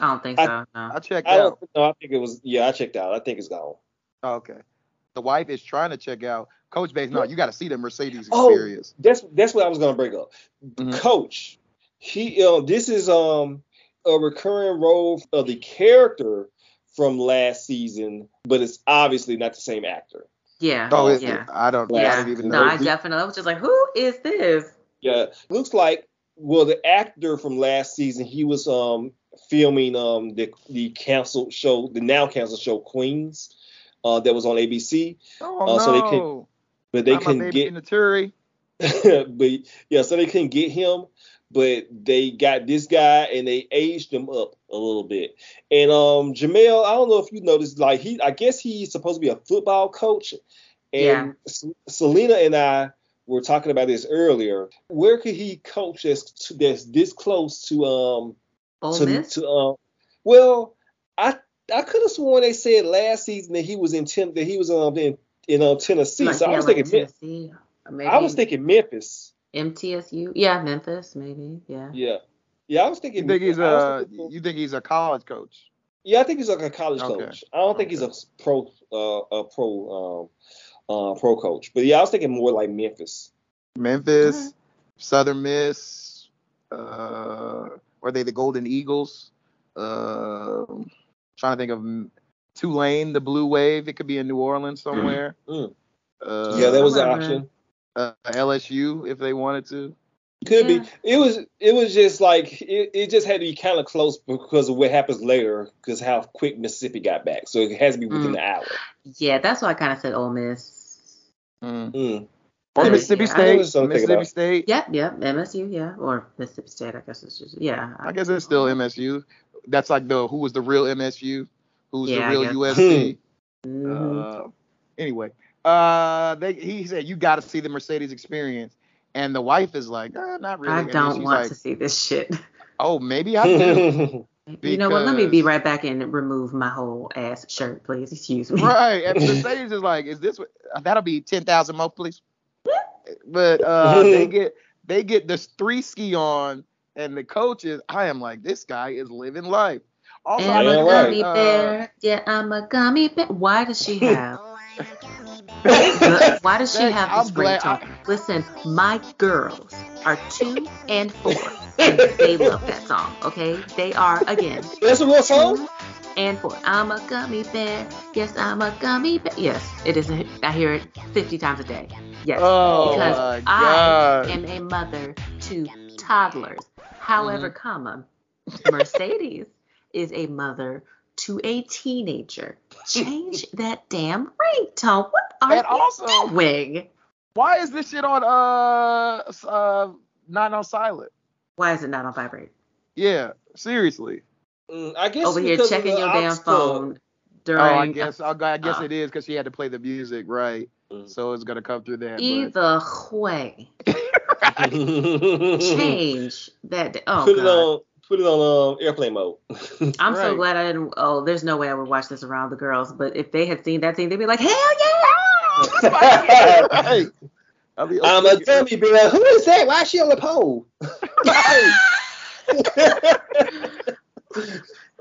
I don't think I- so. No. I checked I out. don't. I think it was. Yeah, I checked out. I think it's gone. Oh, okay. The wife is trying to check out Coach Bates. No, you got to see the Mercedes experience. Oh, experience. that's that's what I was gonna bring up. Mhm. Coach, he uh, this is um a recurring role of the character from last season, but it's obviously not the same actor. Yeah. Oh, it, yeah. I don't. I Yeah. don't even No, know. I definitely I was just like, who is this? Yeah, looks like well the actor from last season he was um filming um the the canceled show the now canceled show Queens uh that was on ABC, oh uh, so they no! can- but they Not my couldn't baby get Naturi. but yeah, so they couldn't get him, but they got this guy and they aged him up a little bit. And um Jamel, I don't know if you noticed, like he, I guess he's supposed to be a football coach. And S- Selena and I were talking about this earlier. Where could he coach that's that's this close to um Ole to, Miss? to um well I I could have sworn they said last season that he was in ten, that he was um in in um, Tennessee. Like, so I was like thinking Mem- Tennessee. Or maybe I was thinking Memphis. MTSU. Yeah, Memphis, maybe. Yeah. Yeah. Yeah, I was thinking. You think he's a? thinking- You think he's a college coach? yeah, I think he's like a college Okay. coach. I don't think he's a pro, uh, a pro, um, uh, pro coach. But yeah, I was thinking more like Memphis. Memphis, Southern Miss. Uh, are they the Golden Eagles? Uh, trying to think of Tulane, the Blue Wave. It could be in New Orleans somewhere. Mm. Uh, yeah, that was an option. uh, LSU if they wanted to. Could Yeah. be. It was. It was just like it, it. just had to be kind of close because of what happens later, because how quick Mississippi got back. So it has to be within Mm. the hour. Yeah, that's why I kind of said Ole Miss. Mm. Mm. Or Yeah, Mississippi yeah, State. Mississippi about- State. Yep, yep. MSU, yeah, or Mississippi State. I guess it's just yeah. I guess it's still MSU. That's like the who was the real MSU, who's Yeah, the real guess. USC. Mhm. Uh, anyway, uh, they, he said you got to see the Mercedes experience, and the wife is like, uh, not really. I And don't want like, to see this shit. Oh, maybe I do. You know what? Let me be right back and remove my whole ass shirt, please. Excuse me. right. And Mercedes is like, is this? what- That'll be ten thousand more, please. But uh, they get they get this three ski on, and the coaches. I am like, this guy is living life. Also, I I'm a Yeah, like, right. gummy uh, bear. Yeah, I'm a gummy bear. Why does she have? why does she Thanks, have I'm this glad- ringtone? Listen, my girls are two and four, and they love that song. Okay, they are again That's a real song. and four. I'm a gummy bear. Yes, I'm a gummy bear. Yes, it is. A, I hear it 50 times a day. Yes, Oh because my I am a mother to toddlers. However, Mm-hmm. comma, Mercedes is a mother to a teenager. Change that damn ringtone. What are And you also- doing? Why is this shit on uh uh not on silent? Why is it not on vibrate? Yeah, seriously. Mm, I guess Over here checking your damn aux plug. phone Oh. I guess I, I guess uh, it is because she had to play the music, right? Mm. So it's gonna come through that. but- Either way, change that. Oh put it on. Put it on um, airplane mode. I'm so glad I didn't. Oh, there's no way I would watch this around the girls. But if they had seen that scene, they'd be like, "Hell yeah!" right. I mean, I'm a dummy bear. Who is that? Why is she on the pole?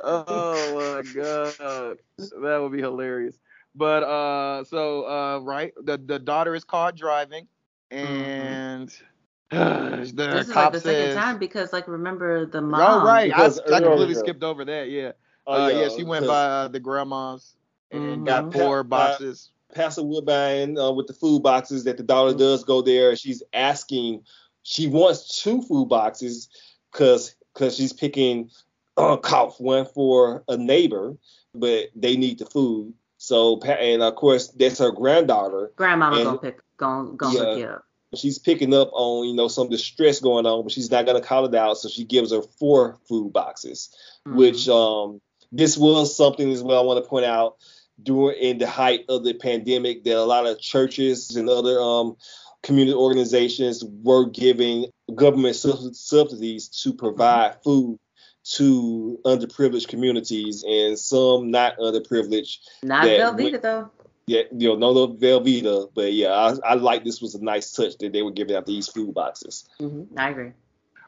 oh my god, that would be hilarious. But uh, so uh, right, the the daughter is caught driving, and Mm-hmm. This is like the says, second time because, like, remember the mom. "Oh right, I, because I completely skipped over that." Yeah, Oh, uh, yeah, she went by uh, the grandma's and Mhm. got four Uh, boxes. Pastor Woodbine uh, with the food boxes that the daughter Mm-hmm. does go there. and She's asking, she wants two food boxes because because she's picking uh, cough one for a neighbor, but they need the food. So and of course that's her granddaughter. Grandmama And- gonna pick, gonna, gonna Yeah. hook you up. She's picking up on you know some distress going on, but she's not gonna call it out. So she gives her four food boxes, Mhm. which um this was something as well. I want to point out during in the height of the pandemic that a lot of churches and other um, community organizations were giving government sub- subsidies to provide food to underprivileged communities and some not underprivileged. Not Velveeta though. Yeah, you know, no little Velveeta, but yeah, I, I like this was a nice touch that they were giving out these food boxes. Mm-hmm. I agree.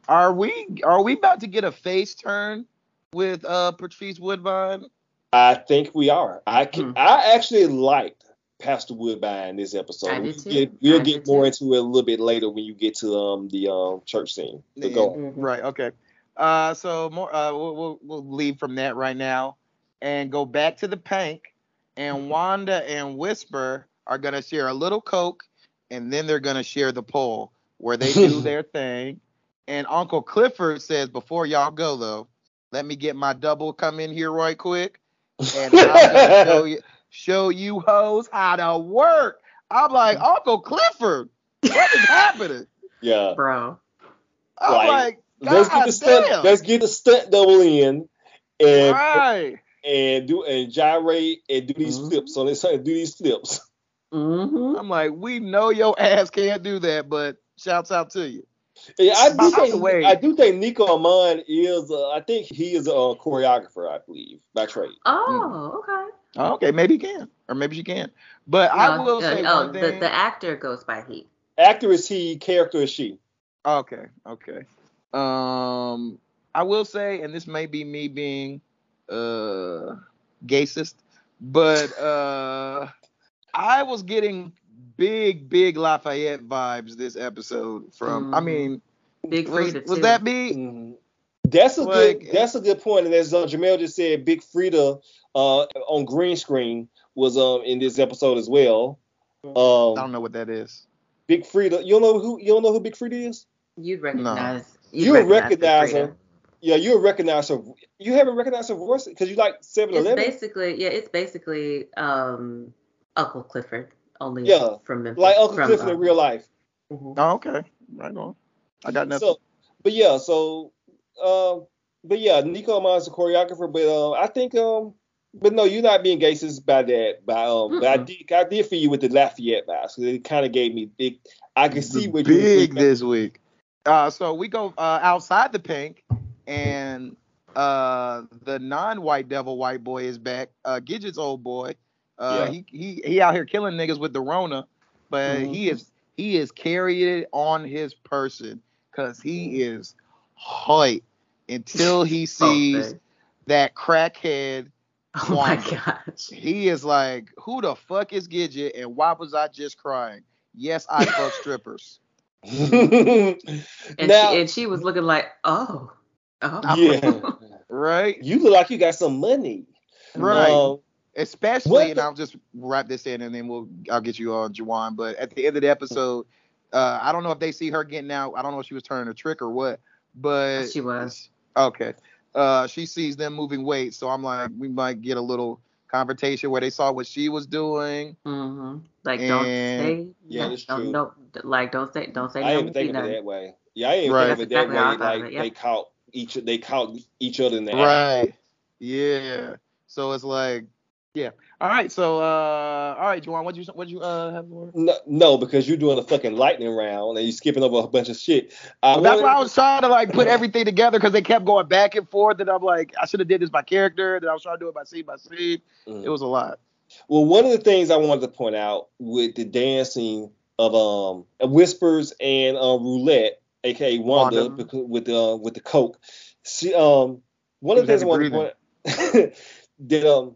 Are we are we about to get a face turn with uh Patrice Woodbine? I think we are. I can. I actually liked Pastor Woodbine in this episode. I We'll did too. get, we'll I get did more too. into it a little bit later when you get to um the um church scene. But go on. Right. Okay. Uh, so more. Uh, we'll, we'll we'll leave from that right now, and go back to the Pynk. And Wanda and Whisper are gonna share a little coke, and then they're gonna share the pole where they do their thing. And Uncle Clifford says, before y'all go though, let me get my double come in here right quick, and I'm gonna show you show you hoes how to work. I'm like Uncle Clifford, what is happening? Yeah. Bro. I'm like, let's get God the stunt. Let's get the stunt double in, and right. And do and gyrate and do these flips on this. Do these flips. Mm-hmm. I'm like, we know your ass can't do that, but shouts out to you. Yeah, I do By think way- I do think Nicco Annan is. Uh, I think he is a uh, choreographer. I believe by trade. Oh, okay. Oh, okay, maybe he can, or maybe she can. But I will uh, say oh, one the, the actor goes by he. Actor is he, character is she. Okay, okay. Um, I will say, and this may be me being uh gayist, but uh, I was getting big, big Lafayette vibes this episode from. I Mhm. mean, Big was, Freedia was too. that me? Mm-hmm. That's a Like- good. That's a good point. And as uh, Jamel just said, Big Freedia uh, on green screen was um in this episode as well. Um, I Um, don't know what that is. Big Freedia. You don't know who? You don't know who Big Freedia is? You'd recognize. You You'd would recognize recognize her. Yeah, you would recognize her. You haven't recognized her voice because you like Seven It's Eleven. basically yeah, it's basically um Uncle Clifford only Yeah, from Memphis. Like Uncle from, Clifford in uh, real life. Oh, okay, right on. I got nothing. So, but yeah, so, um, but yeah, Nicco Annan's a choreographer, but um, I think um, but no, you're not being racist by that. By um, but I did, I did for you with the Lafayette vibes because it kind of gave me big. I can see what big you. this week. Uh, so we go uh, outside the Pynk, and uh, the non-white devil white boy is back. Uh, Gidget's old boy. Uh, Yeah. he, he he out here killing niggas with the Rona, but he is he is carrying it on his person because he is hype until he sees Okay. that crackhead. Oh my gosh. He is like, who the fuck is Gidget, and why was I just crying? Yes, I fuck strippers. And now, she and she was looking like, oh, oh. yeah, Right? you look like you got some money. Right. Um, Especially, What and the- I'll just wrap this in, and then we'll I'll get you on Juwan. But at the end of the episode, uh, I don't know if they see her getting out. I don't know if she was turning a trick or what, but She was. okay. Uh, she sees them moving weight, so I'm like, we might get a little confrontation where they saw what she was doing. hmm Like don't say. Yeah, no, that's don't, true. No, like don't say don't say I no. didn't think of it that way. Yeah, I didn't Right. think of it that exactly way. Like it, yep. they caught each they caught each other in the. Right. Yeah. So it's like, yeah. All right. So, uh, all right, Juwan, what you what you uh have for? No, no, because you're doing a fucking lightning round and you're skipping over a bunch of shit. Well, that's why I was trying to like put everything together because they kept going back and forth, and I'm like, I should have did this by character, then I was trying to do it by scene by scene. Mm. It was a lot. Well, one of the things I wanted to point out with the dancing of um Whispers and um Roulette, aka Wanda, Wanda. because with the uh, with the coke. She um one of the things I wanted to point that um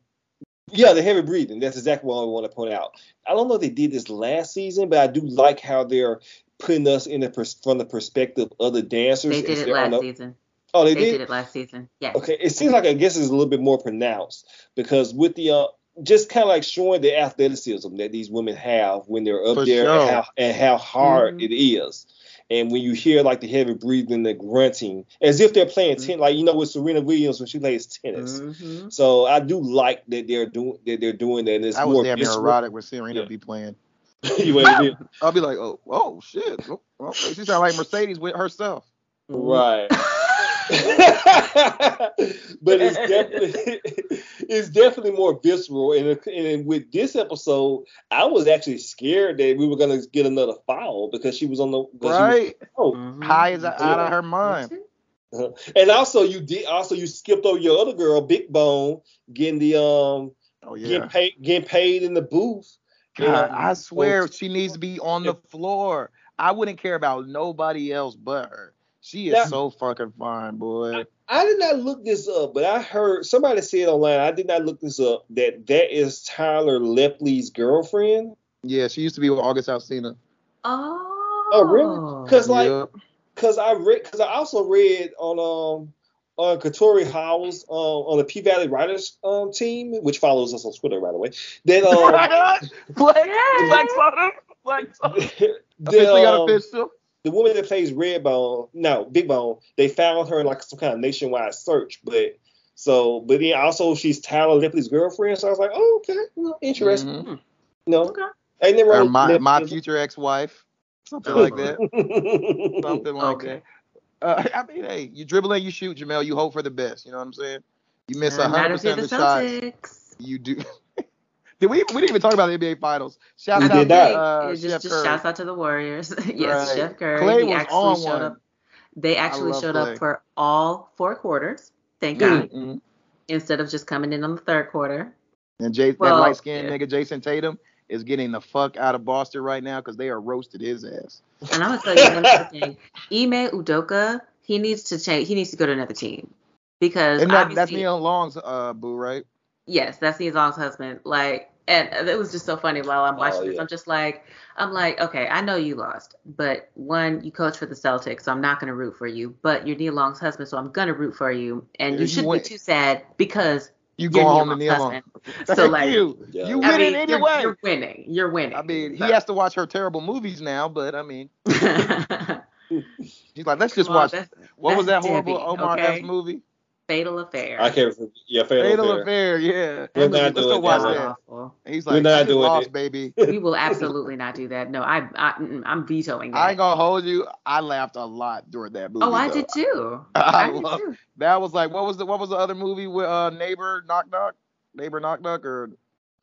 yeah the heavy breathing. That's exactly what I want to point out. I don't know if they did this last season, but I do like how they're putting us in the pers- from the perspective of the dancers. They did it last the- season. Oh, they, They did. did it last season. Yeah. Okay, it seems like I guess it's a little bit more pronounced because with the uh, just kind of like showing the athleticism that these women have when they're up For there sure. and, how, and how hard Mhm. it is. And when you hear like the heavy breathing, the grunting, as if they're playing Mm-hmm. tennis, like you know with Serena Williams when she plays tennis. hmm So I do like that they're doing that they're doing that. And it's I more was damn visceral. erotic with Serena Yeah. be playing. You know what I mean? I'll be like, oh, oh shit. Oh, okay. She sound like Mercedes with herself. Right. but it's definitely it's definitely more visceral. And, and with this episode, I was actually scared that we were gonna get another foul because she was on the because was- Right. oh. Mm-hmm. High as out of her mind. Uh-huh. And also you did also you skipped over your other girl, Big Bone, getting the um Oh yeah. getting paid getting paid in the booth. God, I swear she needs to be on the floor. I wouldn't care about nobody else but her. She is Yeah. so fucking fine, boy. I did not look this up, but I heard somebody say it online. I did not look this up that that is Tyler Lepley's girlfriend. Yeah, she used to be with August Alsina. Oh. Oh, really? Because like, Yep. because I read, because I also read on um on Katori Hall's um on the P Valley Writers um team, which follows us on Twitter, by the way. That um Flex, flex on him. Flex on him. that, Officially got um, official. The woman that plays Redbone, no, Big Bone, they found her in like some kind of nationwide search, but so, but then also she's Tyler Lepley's girlfriend, so I was like, oh, okay, well, interesting. Mhm. No, Okay. I never. Or my, Lepley- my future ex-wife, something like that. Something like Okay. that. Uh, I mean, hey, you dribble and you shoot, Jamel. You hope for the best. You know what I'm saying? You miss hundred percent of the shots. You do. Did we? We didn't even talk about the NBA Finals. Shout We out did to uh, just, just shouts out to the Warriors. yes, Right. Chef Curry. Klay he was actually on showed one. up. They actually showed Klay. up for all four quarters. Thank God. Mhm. Instead of just coming in on the third quarter. And Jay, Well, that light skinned yeah. nigga Jayson Tatum is getting the fuck out of Boston right now because they are roasted his ass. And I'm gonna tell you one thing. Ime Udoka, he needs to change. He needs to go to another team because And that, that's obviously- Nia Long's uh boo, right? Yes, that's Nia Long's husband. Like, and it was just so funny while I'm watching Oh, this. I'm just like, I'm like, okay, I know you lost, but one, you coach for the Celtics, so I'm not gonna root for you. But you're Nia Long's husband, so I'm gonna root for you. And Yeah, you you shouldn't win. be too sad because You you're go home to Long's Nia Long. husband. So like, you. Yeah. You I win mean, it you're, anyway. you're winning. You're winning. I mean, So- he has to watch her terrible movies now, but I mean, he's like, let's just Come on, watch. that's- What was that horrible Debbie, Omar okay? F movie? Fatal Affair. I can't. Yeah, Fatal, Fatal Affair. Affair. Yeah. We're That movie, not let's go doing watch that. that. Awful. He's We're like, not I just doing lost, it. baby. We will absolutely not do that. No, I, I mm, I'm vetoing that. I ain't gonna hold you. I laughed a lot during that movie. oh, I did too. I I did love- too. That was like, what was the what was the other movie with uh neighbor knock knock, neighbor knock knock, or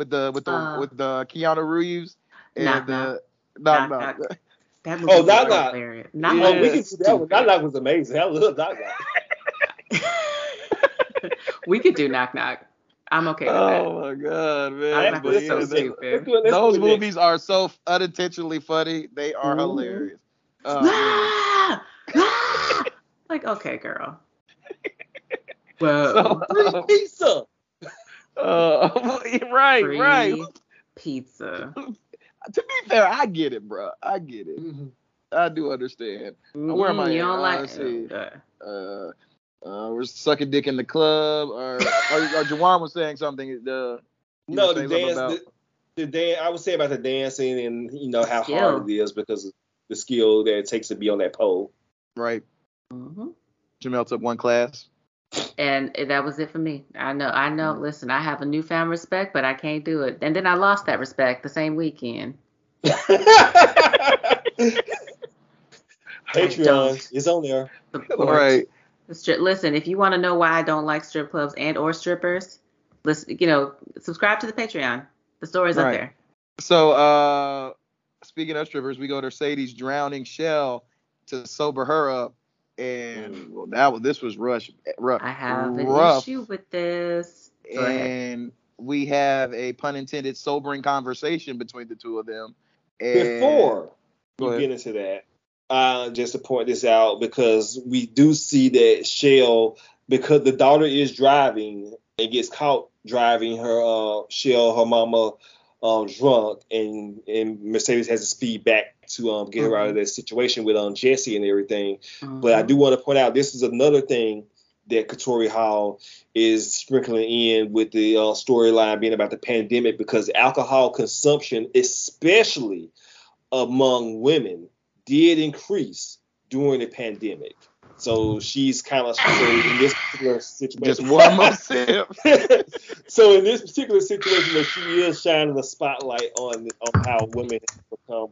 with the with the Uh, with the Keanu Reeves and Knock the Knock. knock Knock knock. That movie Oh, was Knock Knock. hilarious. Knock Yeah. Oh, Knock we can is do that one. stupid. Knock Knock was amazing. I love Knock Knock. we could do Knock Knock. I'm okay with that. Oh my god, man! Knock Knock But was yeah, so they- stupid. stupid. Let's do it- let's those do it next. movies are so unintentionally funny. They are Mhm. hilarious. that. Oh. Ah! Ah! like, okay, girl. Whoa. So, Pizza. uh, right, Free right. Pizza. To be fair, I get it, bro. I get it. I do understand. Where am I You at? don't like let's uh, Uh, uh, we're sucking dick in the club, or or, or Juwan was saying something. The No, the dance. The, the dan I would say about the dancing and you know how Skill. hard it is because of the skill that it takes to be on that pole. right. mhm. Jamel took one class. And that was it for me. I know, I know. Mm. Listen, I have a newfound respect, but I can't do it. And then I lost that respect the same weekend. Patreon is on there. Support. Right. The strip. Listen, if you want to know why I don't like strip clubs and or strippers, listen, you know, subscribe to the Patreon. The story's up Right. there. So, uh, speaking of strippers, we go to Sadie's drowning shell to sober her up, and well, that was this was rush rough. I have an rough, issue with this. Go ahead. and we have a pun intended sobering conversation between the two of them. And Before Go you get into that, uh, just to point this out because we do see that Shell, because the daughter is driving and gets caught driving her uh, Shell, her mama, um, drunk, and and Mercedes has to speed back to um get her out of that situation with um Jesse and everything. But I do want to point out this is another thing that Katori Hall is sprinkling in with the uh, storyline being about the pandemic because alcohol consumption, especially among women, did increase during the pandemic. So she's kind of so in this particular situation. just one more sip. so in this particular situation, that she is shining the spotlight on on how women become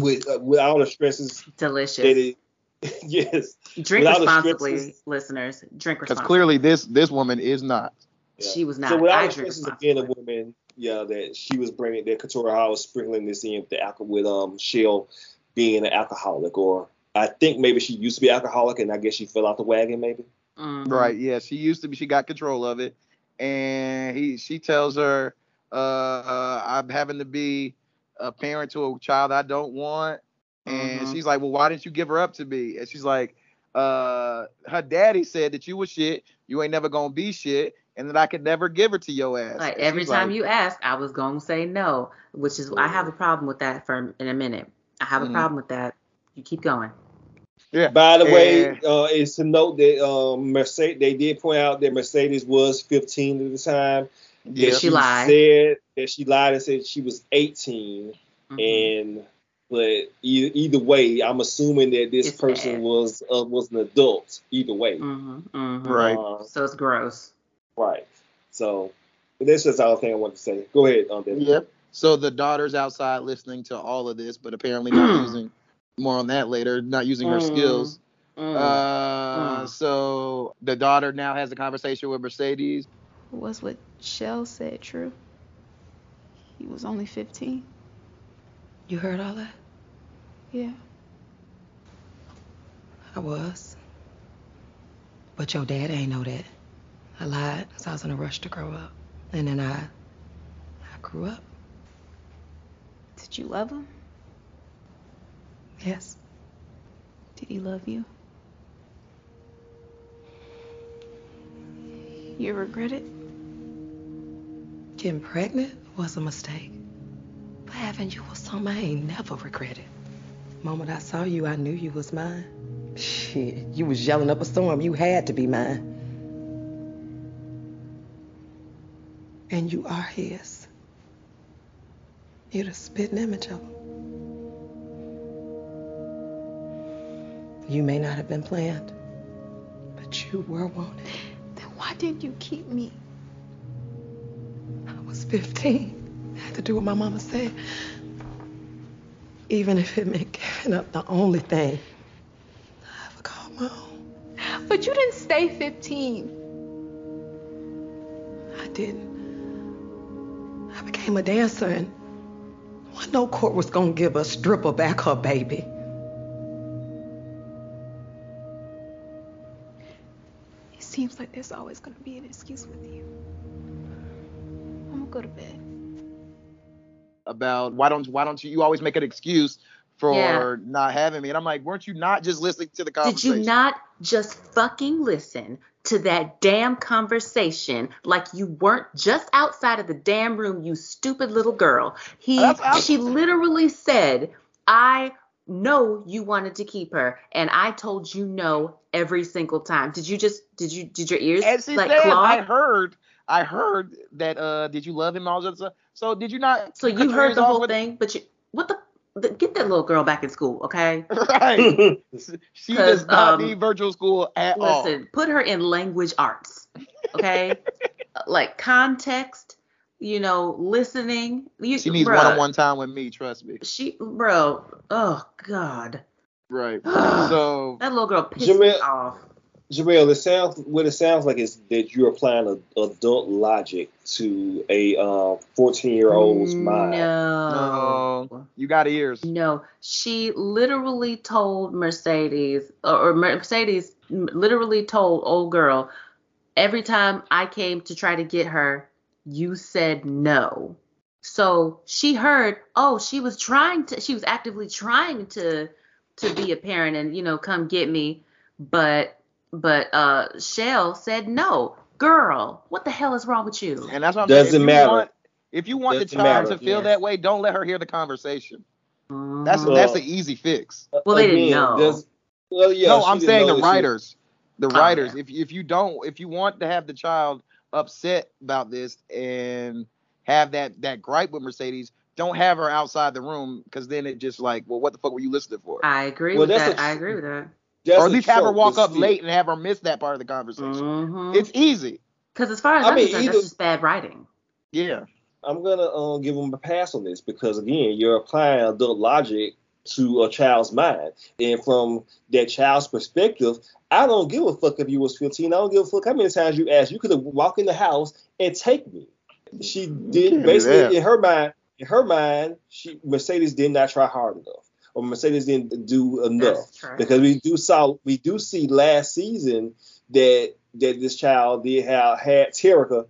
with uh, with all the stresses Delicious. that it. yes, Drink without responsibly, stresses- listeners. Drink responsibly. Because clearly this this woman is not. She was not. So without I the drew choices of responsible. being a woman, yeah, that she was bringing that Katori Hall was sprinkling this in with the alcohol with um Shell being an alcoholic, or I think maybe she used to be alcoholic and I guess she fell off the wagon, maybe. Mhm. Right. Yeah. She used to be. She got control of it, and he. She tells her, uh, uh, "I'm having to be a parent to a child I don't want," and Mhm. she's like, "Well, why didn't you give her up to me?" And she's like, "Uh, her daddy said that you was shit. You ain't never gonna be shit, and that I could never give her to your ass." Like every time like, you ask, I was gonna say no, which is I have a problem with that for in a minute. I have a problem with that. You keep going. Yeah. By the way, And- uh, it's to note that um, Mercedes they did point out that Mercedes was 15 at the time. Yeah. She lied. Said that she lied and said she was 18, Mhm. and but e- either way, I'm assuming that this It's person bad. was uh, was an adult. Either way, Mhm, mhm. Right. Uh, So it's gross. right. So that's just all thing I want to say. Go ahead, um, David. Yep. So the daughter's outside listening to all of this, but apparently not using more on that later, not using her Mm. skills. Mm. Uh, Mm. so the daughter now has a conversation with Mercedes. Was what Shell said true? He was only 15. You heard all that? Yeah. I was. But your dad ain't know that. I lied 'cause I was in a rush to grow up. And then I, I grew up. Did you love him? Yes. Did he love you? You regret it? Getting pregnant was a mistake. But having you was something I ain't never regretted. Moment I saw you, I knew you was mine. Shit, you was yelling up a storm. You had to be mine. And you are his. You're the spitting image of him. You may not have been planned, but you were wanted. Then why didn't you keep me? I was 15. I had to do what my mama said. Even if it meant giving up the only thing I ever called my own. But you didn't stay 15. I didn't. I became a dancer and well, no court was gonna give a stripper back her baby. It seems like there's always gonna be an excuse with you. I'm gonna go to bed. About why don't why don't you you always make an excuse for Yeah. not having me? And I'm like, weren't you not just listening to the conversation? Did you not just fucking listen to that damn conversation like you weren't just outside of the damn room, you stupid little girl? He she literally said, I know you wanted to keep her and I told you no every single time. Did you just did you did your ears And she like said, clog? I heard, I heard that. Uh, did you love him? and All that stuff. So did you not? so you heard the whole thing, but you what the get that little girl back in school, okay? Right. she 'Cause, does not um, need virtual school at all. Listen, put her in language arts, okay? like context, you know, listening. You, She needs one-on-one time with me. Trust me. She, bro, oh god, Right. so that little girl pissed me off. Jamel, it sounds what it sounds like is that you're applying a, adult logic to a uh, 14 year old's mind. No. No, you got ears. No, she literally told Mercedes, or, or Mercedes literally told old girl, every time I came to try to get her, you said no. So she heard, oh, she was trying to, she was actively trying to, to be a parent and you know come get me, but, but uh, Shell said no. Girl, what the hell is wrong with you? And that's what I'm Doesn't saying. If matter. You want, if you want the Doesn't child matter. to feel Yes. that way, don't let her hear the conversation. That's Well- that's an easy fix. Well, they didn't know. does- well, yeah, no, I'm saying the that she- writers, the Oh, writers. yeah. If if you don't, if you want to have the child upset about this and have that that gripe with Mercedes, don't have her outside the room because then it just like, well, what the fuck were you listening for? I agree Well, with that's that. a- I agree with that. That's or at least have her walk up late and have her miss that part of the conversation. Mm-hmm. It's easy. Because as far as I I'm mean, concerned, either- that's just bad writing. Yeah. I'm gonna uh, give them a pass on this because again, you're applying adult logic to a child's mind. And from that child's perspective, I don't give a fuck if you was 15. I don't give a fuck how many times you asked. You could have walked in the house and take me. She did basically that. in her mind. In her mind, she Mercedes did not try hard enough, or Mercedes didn't do enough because we do saw we do see last season that that this child did have had Terricka,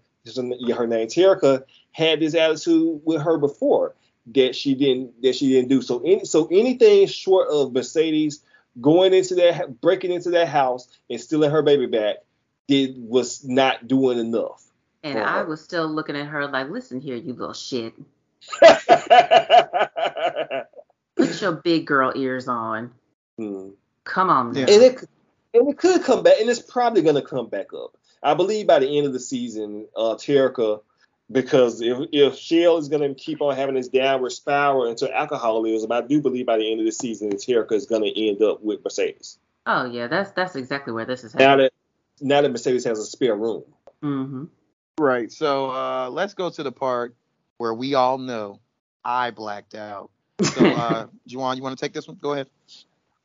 her name Terricka, had this attitude with her before that she didn't that she didn't do. So any so anything short of Mercedes going into that breaking into that house and stealing her baby back did was not doing enough. And I her. was still looking at her like, listen here, you little shit. Put your big girl ears on. Hmm. Come on, now. And it and it could come back, and it's probably gonna come back up. I believe by the end of the season, uh, Terricka, because if if Shell is gonna keep on having this downward spiral into alcoholism, I do believe by the end of the season, Terricka is gonna end up with Mercedes. Oh yeah, that's that's exactly where this is Now that now that Mercedes has a spare room. Mm-hmm. Right. So uh, let's go to the part where we all know I blacked out. So, uh, Juwan, you want to take this one? Go ahead.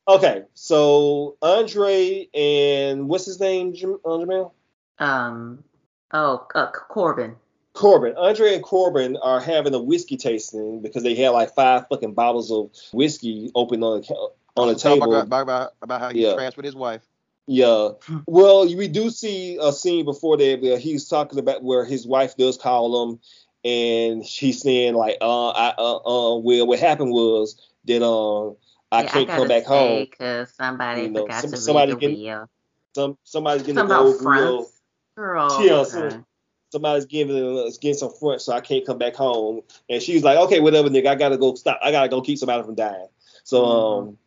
Okay, so Andre and what's his name, Jam- uh, Jamel? Um. Oh, uh, Corbin. Corbin. Andre and Corbin are having a whiskey tasting because they had like five fucking bottles of whiskey open on the on the Talk table. About, about, about how he's Yeah. trash with his wife. Yeah. Well, we do see a scene before that where he's talking about where his wife does call him, and she's saying like, uh, I, uh, uh, well, what happened was that um, I Yeah, can't gotta come back home. because somebody You know, forgot some- to somebody read the getting- wheel. Some somebody's getting Something the about gold Girl. Yeah, so somebody's giving uh, getting some front, so I can't come back home. And she's like, okay, whatever, nigga, I gotta go stop. I gotta go keep somebody from dying. So um,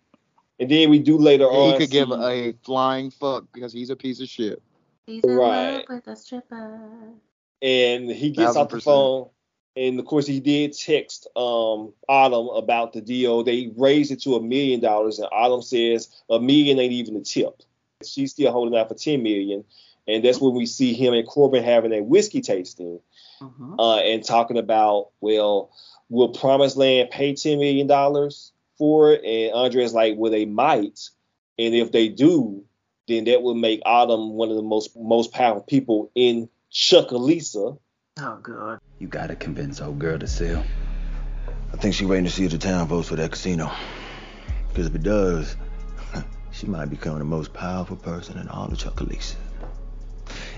and then we do later on. He could give a flying fuck because he's a piece of shit. He's in Right. love with a stripper. And he gets Thousand off the phone. And of course, he did text um, Autumn about the deal. They raised it to a million dollars, and Autumn says a million ain't even a tip. She's still holding out for ten million, and that's when we see him and Corbin having a whiskey tasting Mhm. uh, and talking about, well, will Promised Land pay ten million dollars for it? And Andre's like, well, they might, and if they do, then that would make Autumn one of the most most powerful people in Chucalissa. Oh, good. You gotta convince old girl to sell. I think she waiting to see if the town votes for that casino. Because if it does, she might become the most powerful person in all of Chucalissa.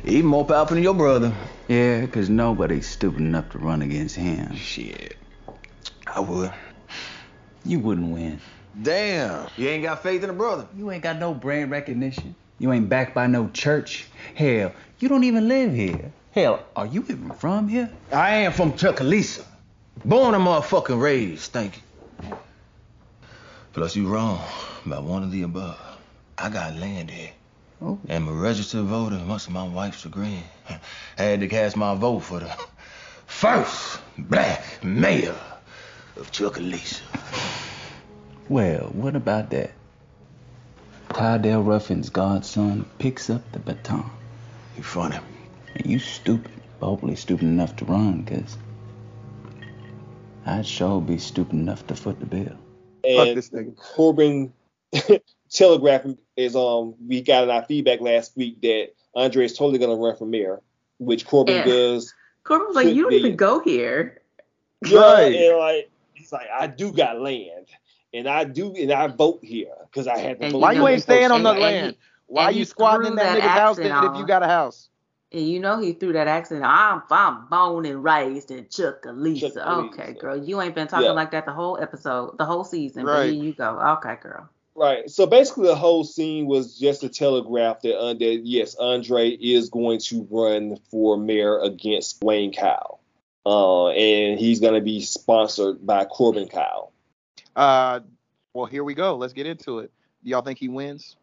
Even more powerful than your brother. Yeah, because nobody's stupid enough to run against him. Shit. I would. You wouldn't win. Damn. You ain't got faith in a brother. You ain't got no brand recognition. You ain't backed by no church. Hell, you don't even live here. Hell, are you even from here? I am from Chucalissa. Born and motherfucking raised, thank you. Plus, you wrong about one of the above. I got land here. Oh. And I'm a registered voter, much to my wife's chagrin. Had to cast my vote for the first black mayor of Chucalissa. Well, what about that? Clydell Ruffin's godson picks up the baton. You funny. And you stupid. But hopefully stupid enough to run, cause I'd sure be stupid enough to foot the bill. and Corbin telegraphing is um we got in our feedback last week that Andre is totally gonna run for mayor, which Corbin Yeah. does. Corbin was like, you don't be. even go here. Yeah, Right. and like he's like, I do got land, and I do, and I vote here because I had to And vote. you Why you ain't staying on person. the and land? Why and you squatting in that that nigga's house accent if you got a house? And you know he threw that accent. I'm I'm born and raised in Chucalissa. Chucalissa. Okay, girl, you ain't been talking Yeah. like that the whole episode, the whole season. But Right. here you go. Okay, girl. Right. So basically, the whole scene was just a telegraph that, uh, that yes, Andre is going to run for mayor against Wayne Kyle, uh, and he's going to be sponsored by Corbin Kyle. Uh, well, here we go. Let's get into it. Do y'all think he wins?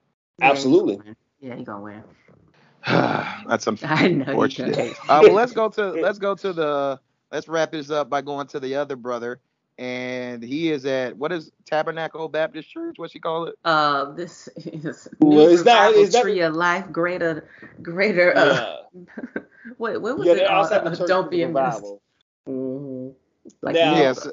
Absolutely. Yeah, he gonna win. That's some I know you unfortunate. gonna. Uh, well, let's go to let's go to the let's wrap this up by going to the other brother, and he is at what is Tabernacle Baptist Church? What she call it? Uh, this is Well, New it's not- Revival it's not- Tree of Life, greater, greater. Uh, what what was yeah, it? they're Uh, uh, don't be a mess. revival. Mhm. Like Now- Yes.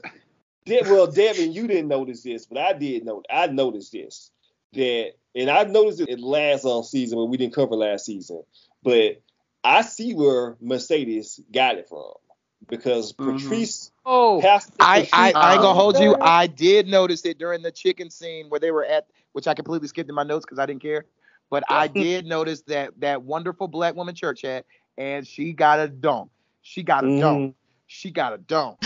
De- well, Devin, you didn't notice this, but I did know. I noticed this that, and I noticed it last on season, but we didn't cover last season. But I see where Mercedes got it from because mm-hmm. Patrice. Oh, Pastor I, I, I ain't gonna hold you. Oh. I did notice it during the chicken scene where they were at, which I completely skipped in my notes because I didn't care. But I did notice that that wonderful black woman church hat, and she got a dome. She got a dome. Mm-hmm. She got a dome.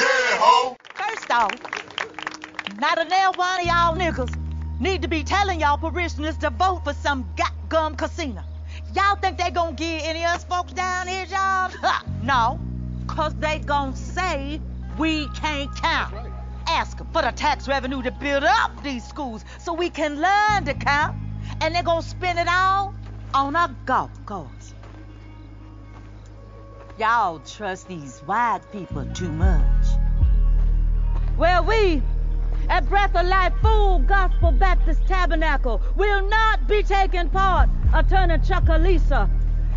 Not a damn one of y'all niggas need to be telling y'all parishioners to vote for some gum casino. Y'all think they gonna give any of us folks down here jobs? No, cause they gonna say we can't count. Ask 'em for the tax revenue to build up these schools so we can learn to count, and they're gonna spend it all on a golf course. Y'all trust these white people too much. Well, we at Breath of Life Full Gospel Baptist Tabernacle will not be taking part of turning Chucalissa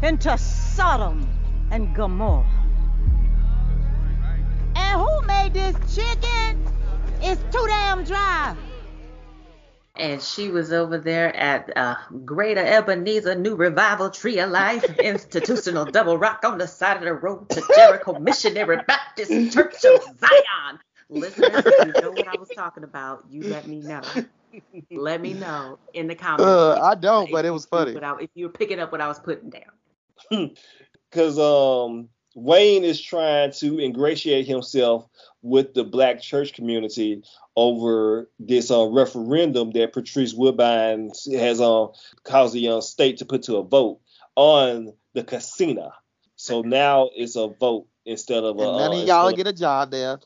into Sodom and Gomorrah. And who made this chicken? It's too damn dry. And she was over there at uh, Greater Ebenezer New Revival Tree of Life Institutional Double Rock on the side of the road to Jericho Missionary Baptist Church of Zion. Listeners, if you know what I was talking about, you let me know. Let me know in the comments. Uh, I don't, but it was funny. What I- if you're picking up what I was putting down. because um Wayne is trying to ingratiate himself with the black church community over this uh, referendum that Patrice Woodbine has uh, caused the uh, state to put to a vote on the casino. So now it's a vote instead of a. And none uh, of y'all instead get a job there.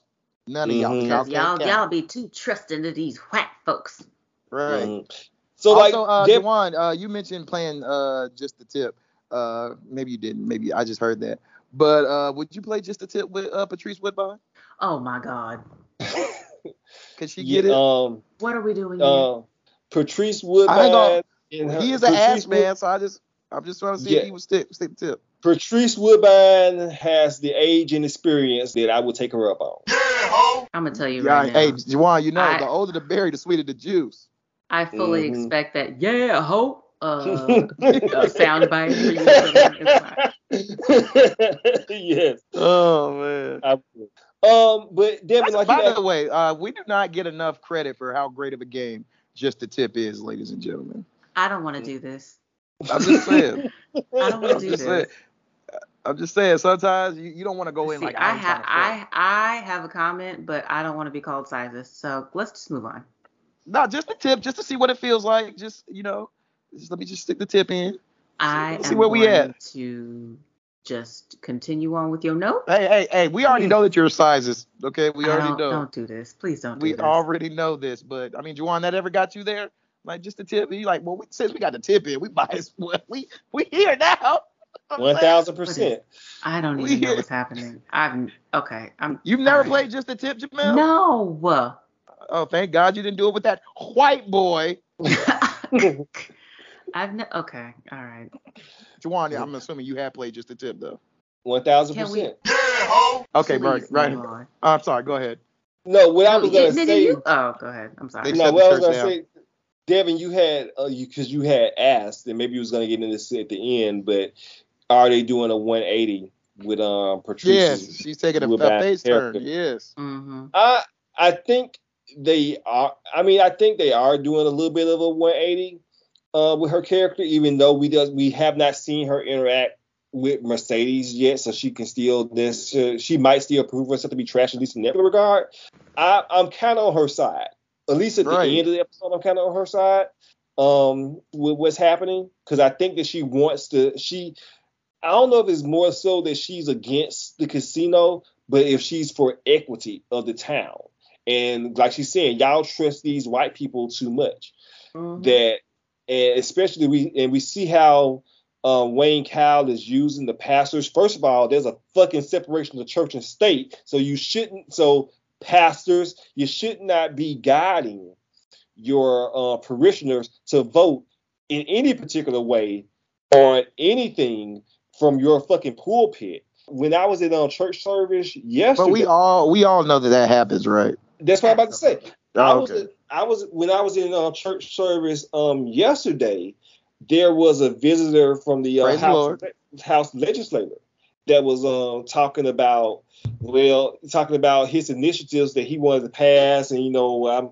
None of y'all. Mhm. Y'all y'all, can't count. y'all be too trusting to these white folks. Right. Mhm. So like, also, uh, Deb- Juwan, uh, you mentioned playing uh, just the tip. Uh, maybe you didn't. Maybe I just heard that. But uh, would you play just the tip with uh, Patrice Woodbine? Oh my God. Could she yeah, get it? um, What are we doing here? uh, Patrice Woodbine. ain't her- he is an Patrice ass Wood- man, so I just I'm just trying to see Yeah. if he would stick stick the tip. Patrice Woodbine has the age and experience that I would take her up on. I'm gonna tell you Yeah, right now. hey, Juwan, you know I- the older the berry, the sweeter the juice. I fully Mhm. expect that. Yeah, hope. Uh, uh, sound bite for you. It's yes. Oh man. I. Um, but Devin, That's- like by you the way, uh, we do not get enough credit for how great of a game just the tip is, ladies and gentlemen. I don't want to do this. I'm just saying. I don't want to do this. saying. I'm just saying. Sometimes you, you don't want to go in See, like I have I I have a comment, but I don't want to be called sizes. So let's just move on. No, just the tip, just to see what it feels like. Just you know, just let me just stick the tip in. I see am where we at. to just continue on with your note. Hey, hey, hey, we already know that you're sizes. Okay, we already don't, know. Don't do this. Please don't do this. we this. already know this. But I mean, Juwan, that ever got you there? Like just the tip? You like, well, we, since we got the tip in, we might as well. We we here now. One thousand percent. I don't even know what's happening. I'm okay. I'm. You've never alright. played just the tip, Jamel? No. Oh, thank God you didn't do it with that white boy. I've ne- okay. All right. Juwan, I'm assuming you have played just the tip though. One thousand Can we- percent. Okay, right, Please right. move on. I'm sorry. Go ahead. No, what I No, was gonna nigga, say. you- oh, go ahead. I'm sorry. They No, shut what I was gonna down. say, Devin, you had uh, you because you had asked, and maybe you was gonna get into this at the end, but are they doing a 180 with um Patrice's? Yes, she's taking a, a Woodbine face turn. Yes. Mm-hmm. I I think they are. I mean, I think they are doing a little bit of a 180 uh, with her character, even though we does we have not seen her interact with Mercedes yet, so she can still this. Uh, she might still prove herself to be trash at least in that regard. I, I'm kind of on her side. At least at Right. the end of the episode, I'm kind of on her side um, with what's happening because I think that she wants to. She I don't know if it's more so that she's against the casino, but if she's for equity of the town. And like she's saying, y'all trust these white people too much. That and especially we and we see how uh, Wayne Kyle is using the pastors. First of all, there's a fucking separation of church and state. So you shouldn't so pastors, you should not be guiding your uh, parishioners to vote in any particular way on anything from your fucking pulpit. When I was in a church service yesterday, But we all we all know that that happens, right? That's what I'm about to say. Oh, I was okay. I was when I was in uh, church service um yesterday. There was a visitor from the uh, house house legislator that was um talking about well talking about his initiatives that he wanted to pass and you know I'm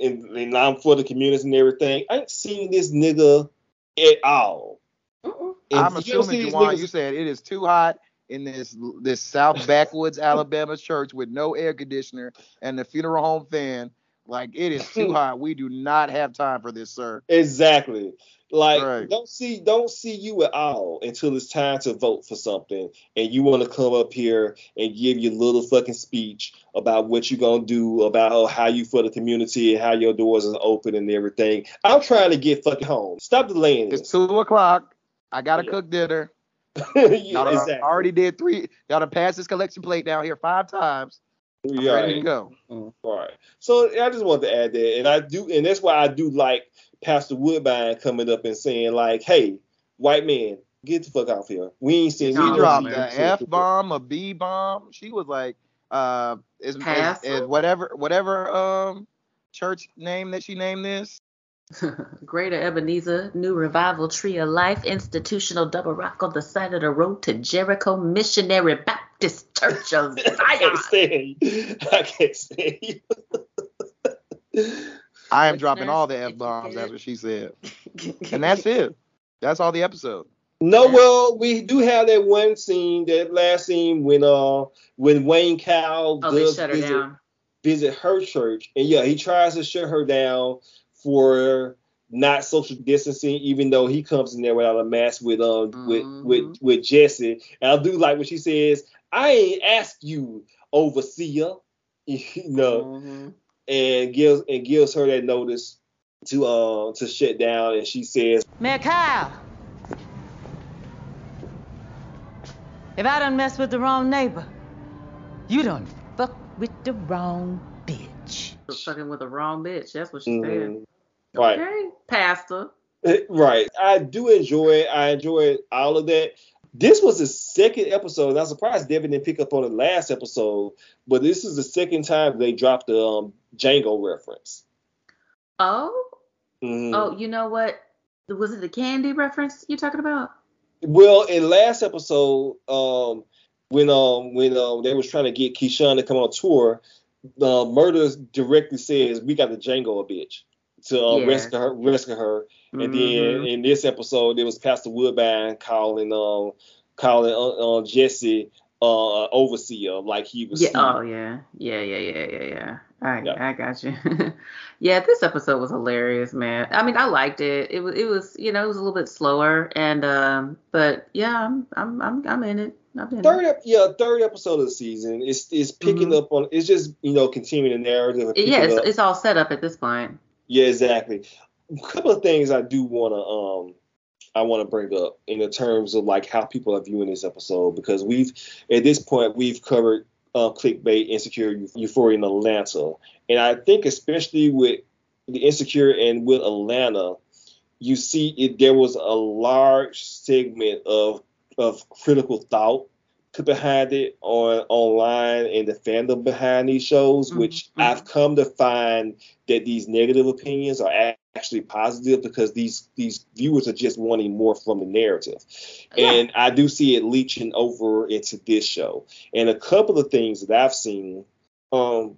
and, and I'm for the communities and everything. I ain't seen this nigga at all. And I'm assuming, see these Juwan, niggas- you said it is too hot in this this South Backwoods Alabama church with no air conditioner and the funeral home fan. Like it is too hot. We do not have time for this, sir. Exactly. Like Right. don't see don't see you at all until it's time to vote for something and you want to come up here and give your little fucking speech about what you're gonna do about how you for the community and how your doors are open and everything. I'm trying to get fucking home. Stop delaying It's this. two o'clock. I gotta cook dinner. Yeah, Y'all done exactly. already did three. Y'all done passed this collection plate down here five times. I'm Yeah, ready to right. go. All right. So I just wanted to add that, and I do, and that's why I do like Pastor Woodbine coming up and saying like, "Hey, white man, get the fuck out here. We ain't seen. She we dropped ain't a seen- F bomb, a B bomb. She was like, uh, is, is, is whatever whatever um church name that she named this. Greater Ebenezer New Revival Tree of Life Institutional Double Rock on the side of the road to Jericho Missionary Baptist Church of I can't stand you. I can't stand you. I am dropping all the F bombs. get? That's what she said. And that's it. That's all the episode. No, well, we do have that one scene, that last scene when uh when Wayne Cow Oh, they does shut her visit, down. visit her church, and yeah, he tries to shut her down for not social distancing, even though he comes in there without a mask with um with with with Jesse. And I do like what she says. I ain't ask you, overseer, you know, and gives and gives her that notice to uh to shut down, and she says, Man, Kyle. If I don't mess with the wrong neighbor, you don't fuck with the wrong Fucking with the wrong bitch. That's what she Mhm. said. right. Okay, Pastor. Right. I do enjoy it. I enjoy all of that. This was the second episode, I'm surprised Devin didn't pick up on the last episode, but this is the second time they dropped the um, Django reference. Oh, Mhm. oh, you know what? Was it the candy reference you're talking about? Well, in last episode, um, when um when um they was trying to get Keyshawn to come on tour, uh, Murda directly says we got to Django a bitch to uh, Yeah. rescue her, rescue her. And then Mhm. in this episode, it was Pastor Woodbine calling um calling uh, uh, Jesse uh overseer like he was. Yeah. Oh yeah. Yeah. Yeah. Yeah. Yeah. Yeah. I I got you. yeah. This episode was hilarious, man. I mean, I liked it. It was it was you know it was a little bit slower and um but yeah I'm I'm I'm I'm in it. Third, ep- yeah, third episode of the season. It's it's picking up on. It's just you know continuing the narrative. Mm-hmm. Yeah. It's, it's all set up at this point. Yeah, exactly. A couple of things I do want to um I want to bring up in the terms of like how people are viewing this episode because we've at this point we've covered uh, clickbait, insecure, euphoria in Atlanta, and I think especially with the insecure and with Atlanta, you see it there was a large segment of of critical thought put behind it on online and the fandom behind these shows, which I've come to find that these negative opinions are actually positive because these these viewers are just wanting more from the narrative. And I do see it leeching over into this show. And a couple of things that I've seen, um,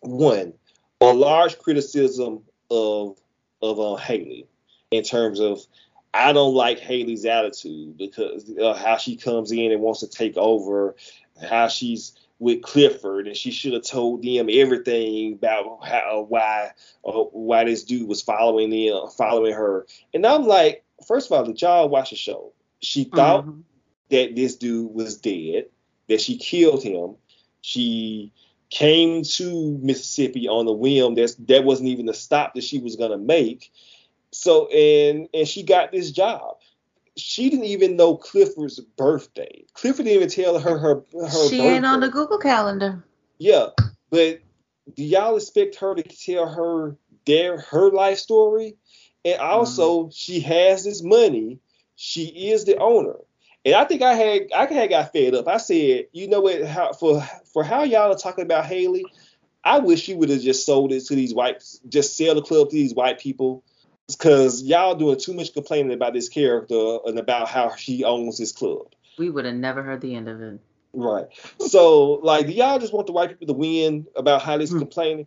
one, a large criticism of of uh, Hailey in terms of I don't like Hailey's attitude because uh, how she comes in and wants to take over, how she's with Clifford and she should have told them everything about how why uh, why this dude was following them, following her. And I'm like, first of all, did y'all watch the show? She thought that this dude was dead, that she killed him. She came to Mississippi on the whim. That's that wasn't even the stop that she was gonna make. So and and she got this job. She didn't even know Clifford's birthday. Clifford didn't even tell her her her She birthday. ain't on the Google Calendar. Yeah, but do y'all expect her to tell her their her life story? And also, mm-hmm. she has this money. She is the owner. And I think I had I had got fed up. I said, you know what? How, for for how y'all are talking about Hailey, I wish you would have just sold it to these white, just sell the club to these white people, because y'all doing too much complaining about this character and about how she owns this club. We would have never heard the end of it. Right. So, like, do y'all just want the white people to win about how this complaining?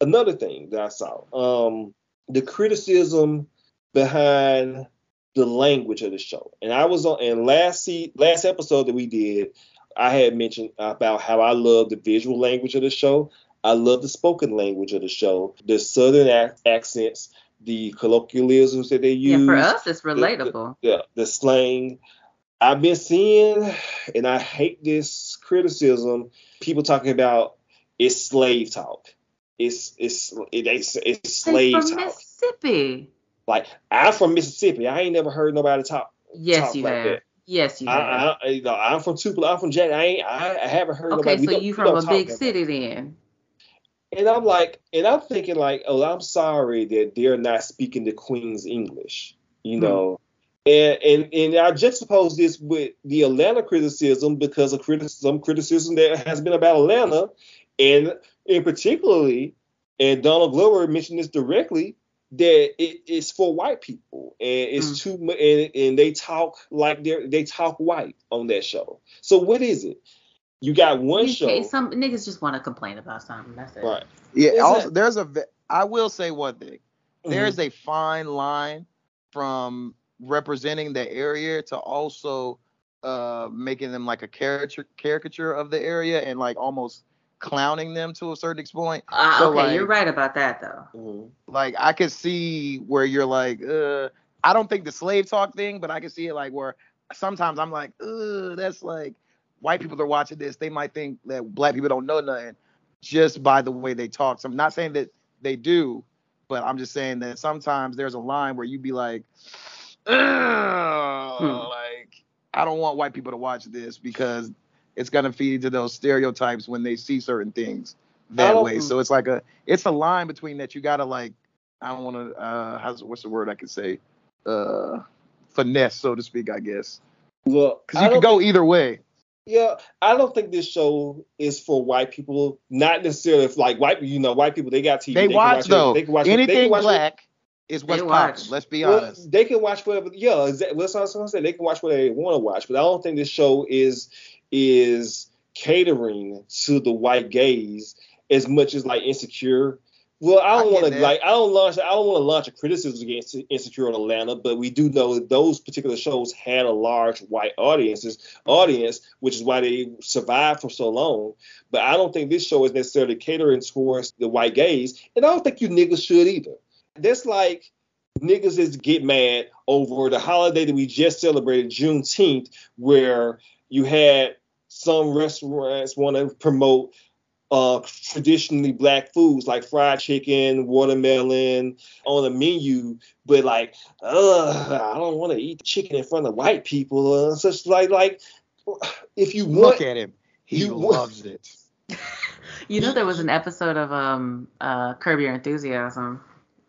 Another thing that I saw, um, the criticism behind the language of the show. And I was on and last see last episode that we did, I had mentioned about how I love the visual language of the show. I love the spoken language of the show, the southern ac- accents, the colloquialisms that they use. Yeah, for us, it's relatable. The, the, the slang. I've been seeing, and I hate this criticism. People talking about it's slave talk. It's it's it, it's, it's slave from talk. Mississippi. Like I'm from Mississippi. I ain't never heard nobody talk. Yes, talk you like have. that. Yes, you have. I, I, you know, I'm from Tupelo. I'm from Jack. I ain't. I, I haven't heard okay, nobody. so you from a big city then? And I'm like, and I'm thinking like, oh, I'm sorry that they're not speaking the Queen's English, you Hmm. know. And and and I juxtapose this with the Atlanta criticism because of criticism criticism that has been about Atlanta, and in particularly, and Donald Glover mentioned this directly that it, it's for white people and it's Hmm. too much and, and they talk like they're they talk white on that show. So what is it? You got one You show, can't- Some niggas just want to complain about something. That's it. right? Yeah. Is Also, it- there's a. I will say one thing. Mhm. There's a fine line from representing the area to also uh making them like a caricature caricature of the area and like almost clowning them to a certain extent. Uh, So, okay, you're right about that though. Mm-hmm. like I could see where you're like, uh, I don't think the slave talk thing, but I can see it like where sometimes I'm like, uh, that's like white people are watching this, they might think that black people don't know nothing just by the way they talk. So I'm not saying that they do, but I'm just saying that sometimes there's a line where you'd be like, Hmm. like I don't want white people to watch this because it's gonna feed into those stereotypes when they see certain things that way. So it's like a it's a line between that you gotta like I don't want to uh how's what's the word I could say uh finesse so to speak I guess Well, because you could go either way. Yeah, I don't think this show is for white people. Not necessarily if like white, you know, white people they got TV. They, can watch it- though. They can watch it- they Anything can watch black is what's They watch. Let's be well, honest. They can watch whatever. Yeah, exactly. That's what I was gonna say. They can watch whatever they want to watch, but I don't think this show is is catering to the white gaze as much as like Insecure. Well, I don't want to like I don't launch I don't want to launch a criticism against Insecure in Atlanta, but we do know that those particular shows had a large white audiences audience, which is why they survived for so long. But I don't think this show is necessarily catering towards the white gays, and I don't think you niggas should either. That's like niggas is get mad over the holiday that we just celebrated, Juneteenth, where you had some restaurants want to promote uh, traditionally black foods like fried chicken, watermelon on the menu, but like, ugh, I don't want to eat chicken in front of white people. Uh, such like, like, if you want, Look at him. He you want- loves it. You know there was an episode of um uh Curb Your Enthusiasm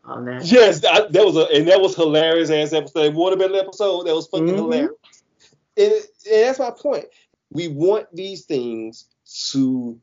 on that. Yes, that, that was a and that was hilarious ass episode. Watermelon episode that was fucking Mhm. hilarious. And, and that's my point. We want these things to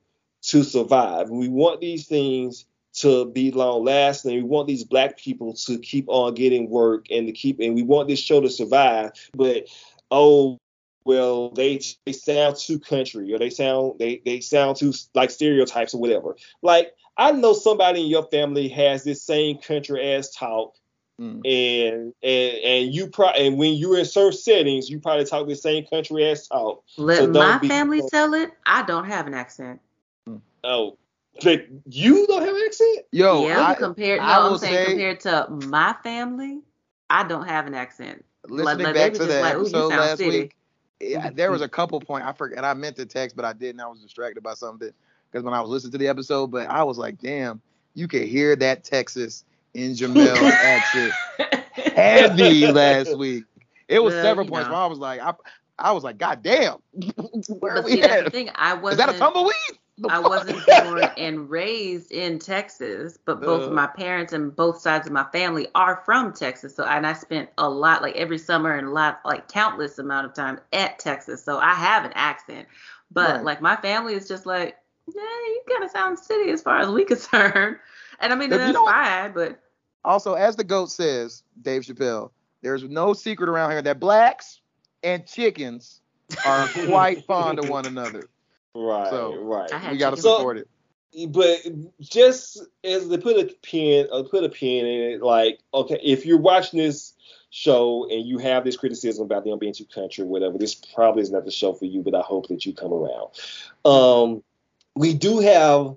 to survive. We want these things to be long lasting. We want these black people to keep on getting work and to keep and we want this show to survive. But oh well, they they sound too country or they sound they they sound too like stereotypes or whatever. Like I know somebody in your family has this same country ass talk, Mm. and and and you pro and when you're in certain settings, you probably talk the same country ass talk. Let So don't my be- family tell it. I don't have an accent. Oh, but you don't have an accent. Yo, yeah, I, compared. No, I I'm saying say- compared to my family, I don't have an accent. listening like, back to that the like, episode last city." week, yeah, mm-hmm. there was a couple point I forgot. And I meant to text, but I didn't. I was distracted by something because when I was listening to the episode, but I was like, damn, you could hear that Texas in Jamel's accent heavy last week. It was Well, several points know. where I was like, I, I was like, God damn, where are But we see, that's the thing. I wasn't. that a tumbleweed? I wasn't born and raised in Texas, but both of Uh. my parents and both sides of my family are from Texas. So and I spent a lot, like every summer and a lot, like countless amount of time at Texas. So I have an accent, but Right. like my family is just like, Yeah, you gotta sound city as far as we concerned. And I mean that's fine, but Also, as the goat says, Dave Chappelle, there's no secret around here that blacks and chickens are quite fond of one another. Right, So, right. We got to So- support it. but just as they put a pin uh, put a pin in it like okay if you're watching this show and you have this criticism about them being too country or whatever this probably is not the show for you but i hope that you come around um we do have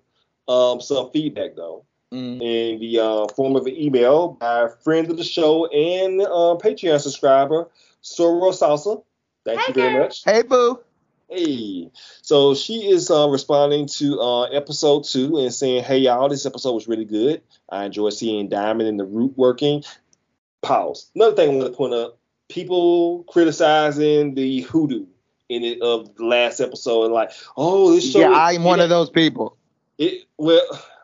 um some feedback though Mm. in the uh, form of an email by a friend of the show and uh, patreon subscriber Soro salsa thank you very much Hey, boo. Hey, so she is uh, responding to uh, episode two and saying, "Hey y'all, this episode was really good. I enjoyed seeing Diamond and the root working." Pause. Another thing I want to point up: people criticizing the hoodoo in it of the last episode, like, "Oh, this show." Yeah, I'm one of those people. It well,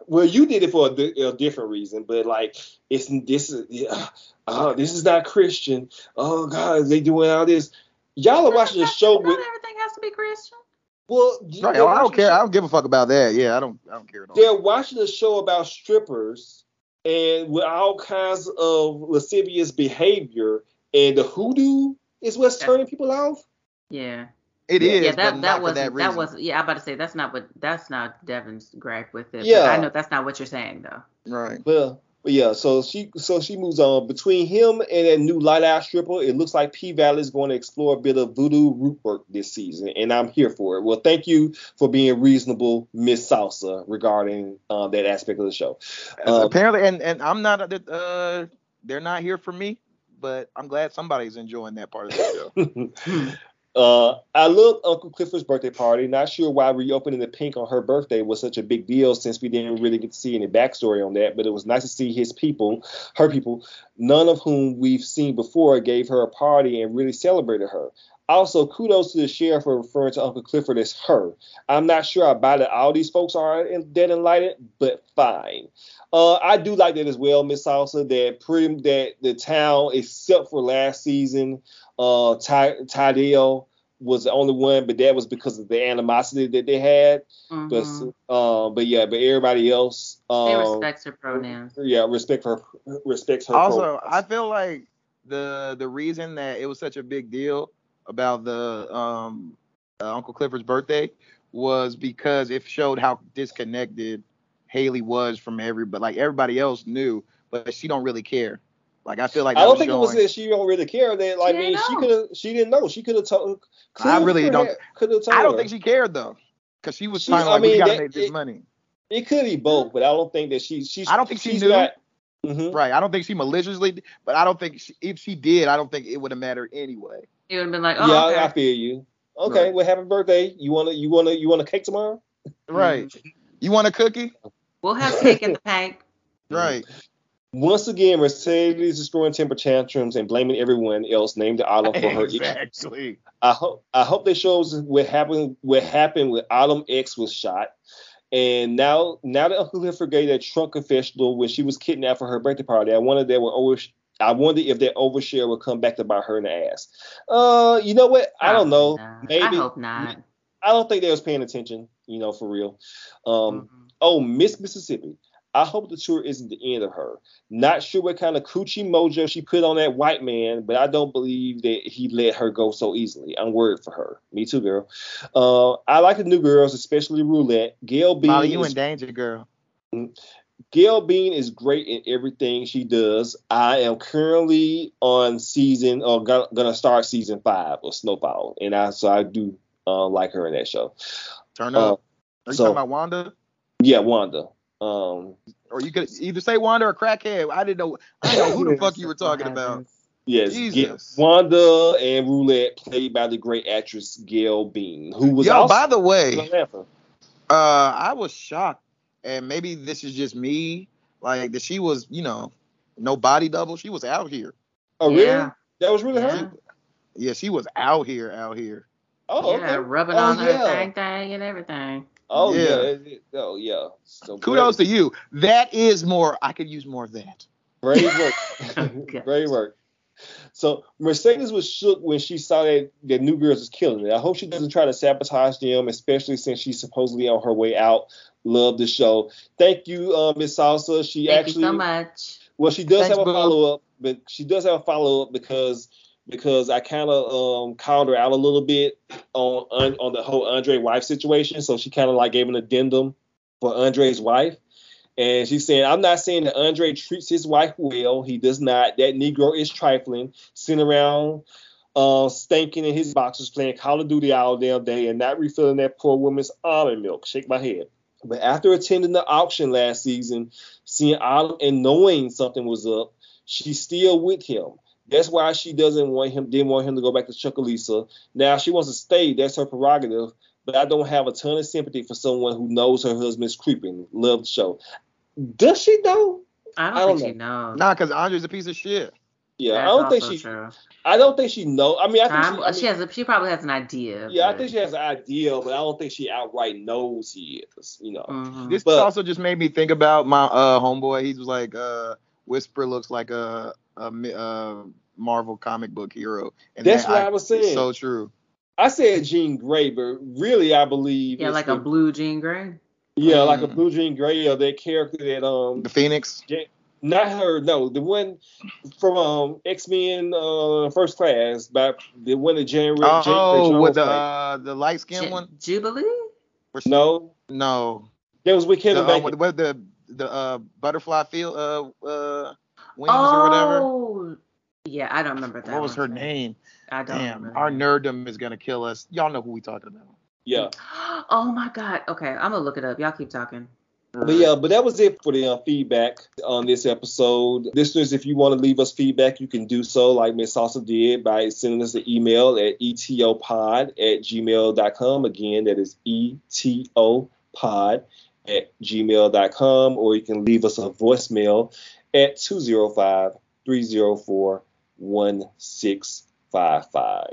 well, you did it for a, di- a different reason, but like, it's this is yeah, uh, this is not Christian. Oh God, they doing all this. Y'all are watching the show with. everything has to be Christian. Well, Right, I don't care. I don't give a fuck about that. Yeah, I don't. I don't care at all. They're watching a show about strippers and with all kinds of lascivious behavior, and the hoodoo is what's turning people off. Yeah. It yeah, is, Yeah, that not that was that that, was yeah. I'm about to say that's not what that's not Devin's gripe with it. but Yeah. I know that's not what you're saying though. Right. Well, but yeah, so she so she moves on between him and that new light eye stripper. It looks like P Valley is going to explore a bit of voodoo root work this season, and I'm here for it. Well, thank you for being reasonable, Miss Salsa, regarding uh, that aspect of the show. Um, Apparently, and and I'm not. Uh, they're not here for me, but I'm glad somebody's enjoying that part of the show. Uh, I love Uncle Clifford's birthday party. Not sure why reopening the Pynk on her birthday was such a big deal since we didn't really get to see any backstory on that, but it was nice to see his people, her people, none of whom we've seen before, gave her a party and really celebrated her. Also, kudos to the sheriff for referring to Uncle Clifford as her. I'm not sure I buy that all these folks are in- that enlightened, but fine. Uh, I do like that as well, Miss Salsa. That pretty that the town, except for last season, uh, Ty, Tydale was the only one, but that was because of the animosity that they had. But um, but yeah, but everybody else, um, They respect her pronouns. yeah, respect her, respects her. also, pronouns. I feel like the the reason that it was such a big deal about the um uh, Uncle Clifford's birthday was because it showed how disconnected Hailey was from everybody. Like everybody else knew, but she don't really care. Like I feel like I don't was think it was that she don't really care. That like, I mean, she could have, she didn't know. She could have told. I really don't. Could have told. I don't her. think she cared though, because she was She- trying to I like we mean, gotta that- make this it- money. It could be both, but I don't think that she. She's. I don't think she she's knew. Not, Mhm. Right. I don't think she maliciously, but I don't think she, if she did, I don't think it would have mattered anyway. It would have been like, oh, yeah, okay. I feel you. Okay, Right. well, happy birthday. You wanna, you wanna, you want a cake tomorrow? Right. You want a cookie? We'll have cake in the paint. Right. Once again, Mercedes is throwing temper tantrums and blaming everyone else named the Autumn for her issues. Exactly. I hope I hope they show us what happened what happened with Autumn X was shot. And now now that Uncle Clifford gave that trunk confessional when she was kidnapped for her birthday party, I wondered that would over I wonder if that overshare will come back to bite her in the ass. Uh, you know what? I don't know. Maybe I hope not. I don't think they was paying attention, you know, for real. Um, Mm-hmm. oh, Miss Mississippi. I hope the tour isn't the end of her. Not sure what kind of coochie mojo she put on that white man, but I don't believe that he let her go so easily. I'm worried for her. Me too, girl. Uh, I like the new girls, especially Roulette. Gail Bean Molly, you in danger, girl. Gail Bean is great in everything she does. I am currently on season or gonna, gonna start season five of Snowfall, and I so I do uh, like her in that show. Turn Uh, up. Are you so- talking about Wanda? Yeah, Wanda. Um, Or you could either say Wanda or crackhead. I didn't know. I didn't know who the fuck you were talking about. yes, Jesus. Wanda and Roulette, played by the great actress Gail Bean, who was Yo, also by the way, uh, I was shocked, and maybe this is just me, like that she was, you know, no body double. She was out here. Oh, really? Yeah. That was really Yeah. her. Yeah, she was out here, out here. Oh, yeah, okay. rubbing oh, on her yeah. thang thang and everything. Oh yeah. Yeah. it- it- Oh yeah. So Kudos to you. That is more. I could use more of that. Great work. Oh, great work. So Mercedes was shook when she saw that the New Girls was killing it. I hope she doesn't try to sabotage them, especially since she's supposedly on her way out. Love the show. Thank you, uh, Miss Salsa. She Thank actually you so much. well, she does Thanks, have a follow up, but she does have a follow up because because I kind of um called her out a little bit on on, on the whole Andre wife situation. So she kind of like gave an addendum for Andre's wife. And she's saying, I'm not saying that Andre treats his wife well. He does not. That Negro is trifling, sitting around uh, stinking in his boxers, playing Call of Duty all damn day, and not refilling that poor woman's almond milk. Shake my head. But after attending the auction last season, seeing Autumn and knowing something was up, she's still with him. That's why she doesn't want him, didn't want him to go back to Chucalissa. Now she wants to stay. That's her prerogative. But I don't have a ton of sympathy for someone who knows her husband's creeping. Love the show. Does she know? I don't, I don't think she knows. Nah, because Andre's a piece of shit. Yeah, That's I don't think she. true. I don't think she know. I mean, I think she, I she has. A, she probably has an idea. yeah, I think she has an idea, but I don't think she outright knows he is. You know. Mhm. This But- also just made me think about my uh homeboy. He was like, uh, Whisper looks like a, a, mi- uh Marvel comic book hero. And That's that what I was saying. So true. I said Jean Grey, but really I believe Yeah, like the- a blue Jean Grey. yeah, like a Mm. blue Jean Grey or that character that um The Phoenix. Ja- not her, no, the one from um X Men uh First Class, by the one that Jane, Jane Grey Oh, with the uh, the light skinned Ju- one. Jubilee. No, No. that was with The, Kevin uh, Bacon. what, what the the uh butterfly field uh uh wings or whatever. Yeah, I don't remember that. What was her one. name? I don't Damn, remember. our nerddom is gonna kill us. Y'all know who we talking about. yeah. Oh my God. Okay, I'm gonna look it up. Y'all keep talking. But yeah, but that was it for the uh, feedback on this episode. Listeners, if you want to leave us feedback, you can do so like Miss Salsa did by sending us an email at etopod at gmail.com. Again, that is etopod at gmail.com. Or you can leave us a voicemail at 205 304 1655.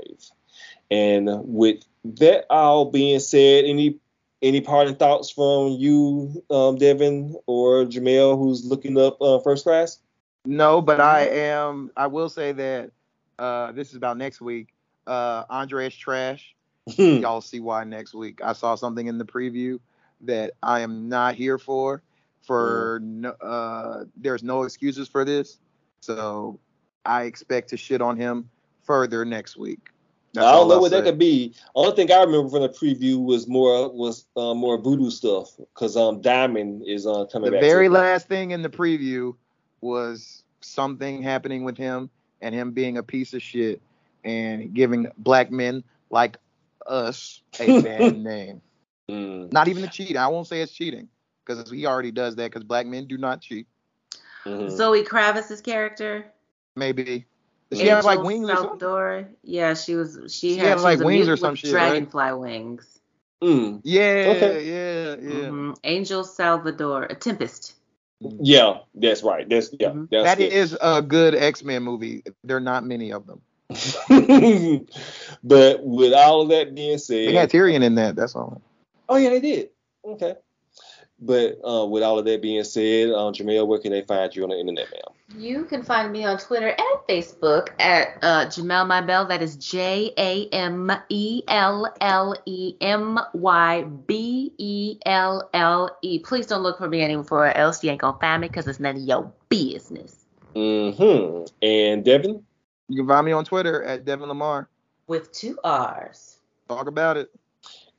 And with that all being said, any any parting thoughts from you, um, Devin or Jamel, who's looking up uh, first class? No, but I am. I will say that uh, this is about next week. Uh, Andre is trash. Y'all see why next week. I saw something in the preview that I am not here for. For no, uh, there's no excuses for this, so I expect to shit on him further next week. That's I don't know I'll what that could be. The only thing I remember from the preview was more was uh, more voodoo stuff because um Diamond is uh, coming The back. very too. last thing in the preview was something happening with him and him being a piece of shit and giving black men like us a bad name. Mm, Not even a cheat. I won't say it's cheating because he already does that because black men do not cheat. mhm. Zoe Kravitz's character. Maybe. Does she have like wings or something? Salvadore. Yeah, she was. She, She had, had, she like, was wings or some with shit, right? Dragonfly wings. Mm, Yeah, Okay. yeah, yeah. Mhm. Angel Salvadore, a Tempest. yeah, that's right. That's yeah. Mhm. That's That it. is a good X Men movie. There are not many of them. but with all of that being said, They had Tyrion in that. That's all. Oh yeah, they did. Okay. But uh, with all of that being said, um, Jamel, where can they find you on the internet, ma'am? You can find me on Twitter and Facebook at uh, Jamelle My Belle. That is J A M E L L E M Y B E L L E. Please don't look for me anywhere else. You ain't gonna find me because it's none of your business. Mm-hmm. And Devin? You can find me on Twitter at Devin Lamarr. With two R's. Talk about it.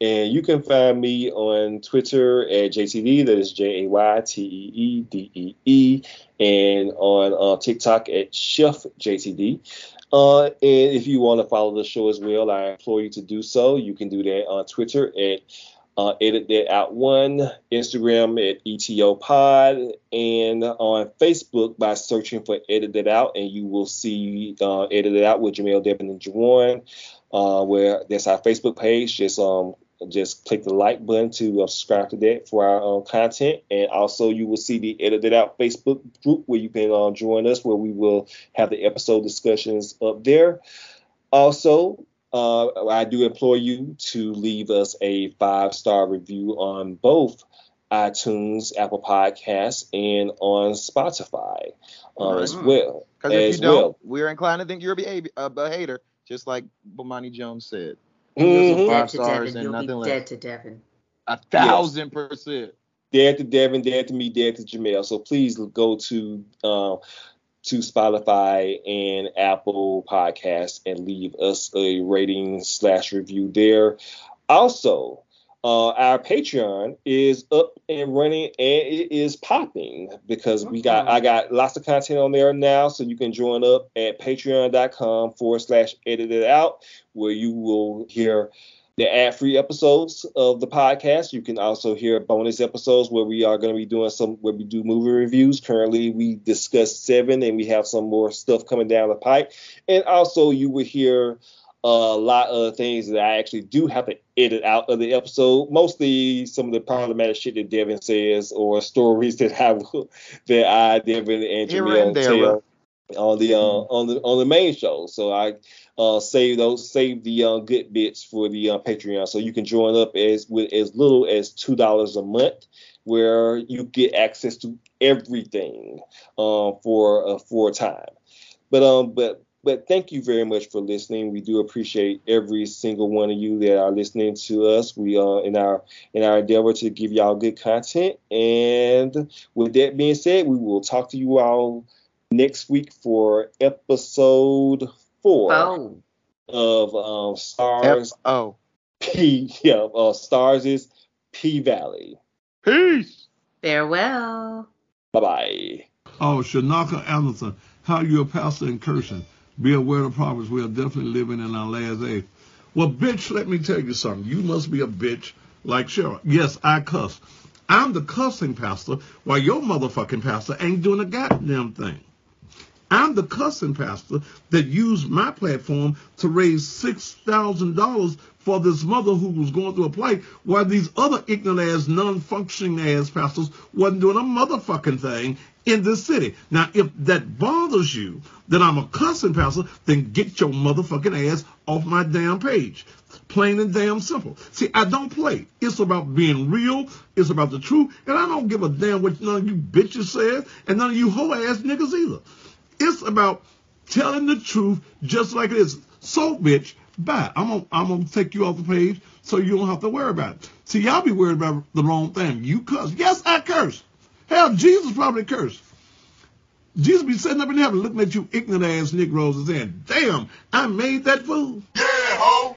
And you can find me on Twitter at JTD, that is J A Y T E E D E E, and on uh, TikTok at Chef JTD. Uh, and if you want to follow the show as well, I implore you to do so. You can do that on Twitter at uh, Edit That Out One, Instagram at ETO Pod, and on Facebook by searching for Edit That Out, and you will see uh, Edit It Out with Jamel Devin and Juwan, uh, where that's our Facebook page. Just um just click the like button to uh, subscribe to that for our um, content, and also you will see the edited out Facebook group where you can uh, join us, where we will have the episode discussions up there. Also, uh, I do implore you to leave us a five star review on both iTunes, Apple Podcasts, and on Spotify uh, as well. Because if as you don't, well. we're inclined to think you're a, behavior, a, a hater, just like Bomani Jones said. Mhm. You're Dead five to stars Devin. and You'll nothing be less. dead to Devin. A thousand percent. Dead to Devin, Dead to me, Dead to Jamel. So please go to um, to Spotify and Apple Podcasts and leave us a rating slash review there. Also, uh, our Patreon is up and running and it is popping because we got I got lots of content on there now, so you can join up at patreon.com forward slash edited out where you will hear the ad-free episodes of the podcast. You can also hear bonus episodes where we are going to be doing some where we do movie reviews. Currently, we discussed seven, and we have some more stuff coming down the pipe. And also, you will hear a lot of things that I actually do have to edit out of the episode. Mostly some of the problematic shit that Devin says or stories that I that I, Devin, and and tell on the uh, on the on the main show. So I uh, save those save the uh, good bits for the uh, Patreon. So you can join up as with as little as two dollars a month, where you get access to everything um, for uh, for a time. But um but but thank you very much for listening. We do appreciate every single one of you that are listening to us. We are in our in our endeavor to give y'all good content. And with that being said, we will talk to you all next week for episode four Oh. of um, Stars Oh. P yeah uh, Stars is P Valley. Peace. Farewell. Bye bye. Oh, Shanaka Anderson, how you a pastor in cursing? Be aware of prophets. We are definitely living in our last age. Well, bitch, let me tell you something. You must be a bitch like Cheryl. Yes, I cuss. I'm the cussing pastor while your motherfucking pastor ain't doing a goddamn thing. I'm the cussing pastor that used my platform to raise $6,000 for this mother who was going through a plight while these other ignorant ass, non-functioning ass pastors wasn't doing a motherfucking thing in this city. Now, if that bothers you that I'm a cussing pastor, then get your motherfucking ass off my damn page. Plain and damn simple. See, I don't play. It's about being real. It's about the truth. And I don't give a damn what none of you bitches said and none of you hoe ass niggas either. It's about telling the truth just like it is. So, bitch, bye. I'm gonna, I'm gonna take you off the page so you don't have to worry about it. See, y'all be worried about the wrong thing. You cuss. Yes, I curse. Hell, Jesus probably cursed. Jesus be sitting up in heaven looking at you ignorant ass Negroes and saying, damn, I made that fool.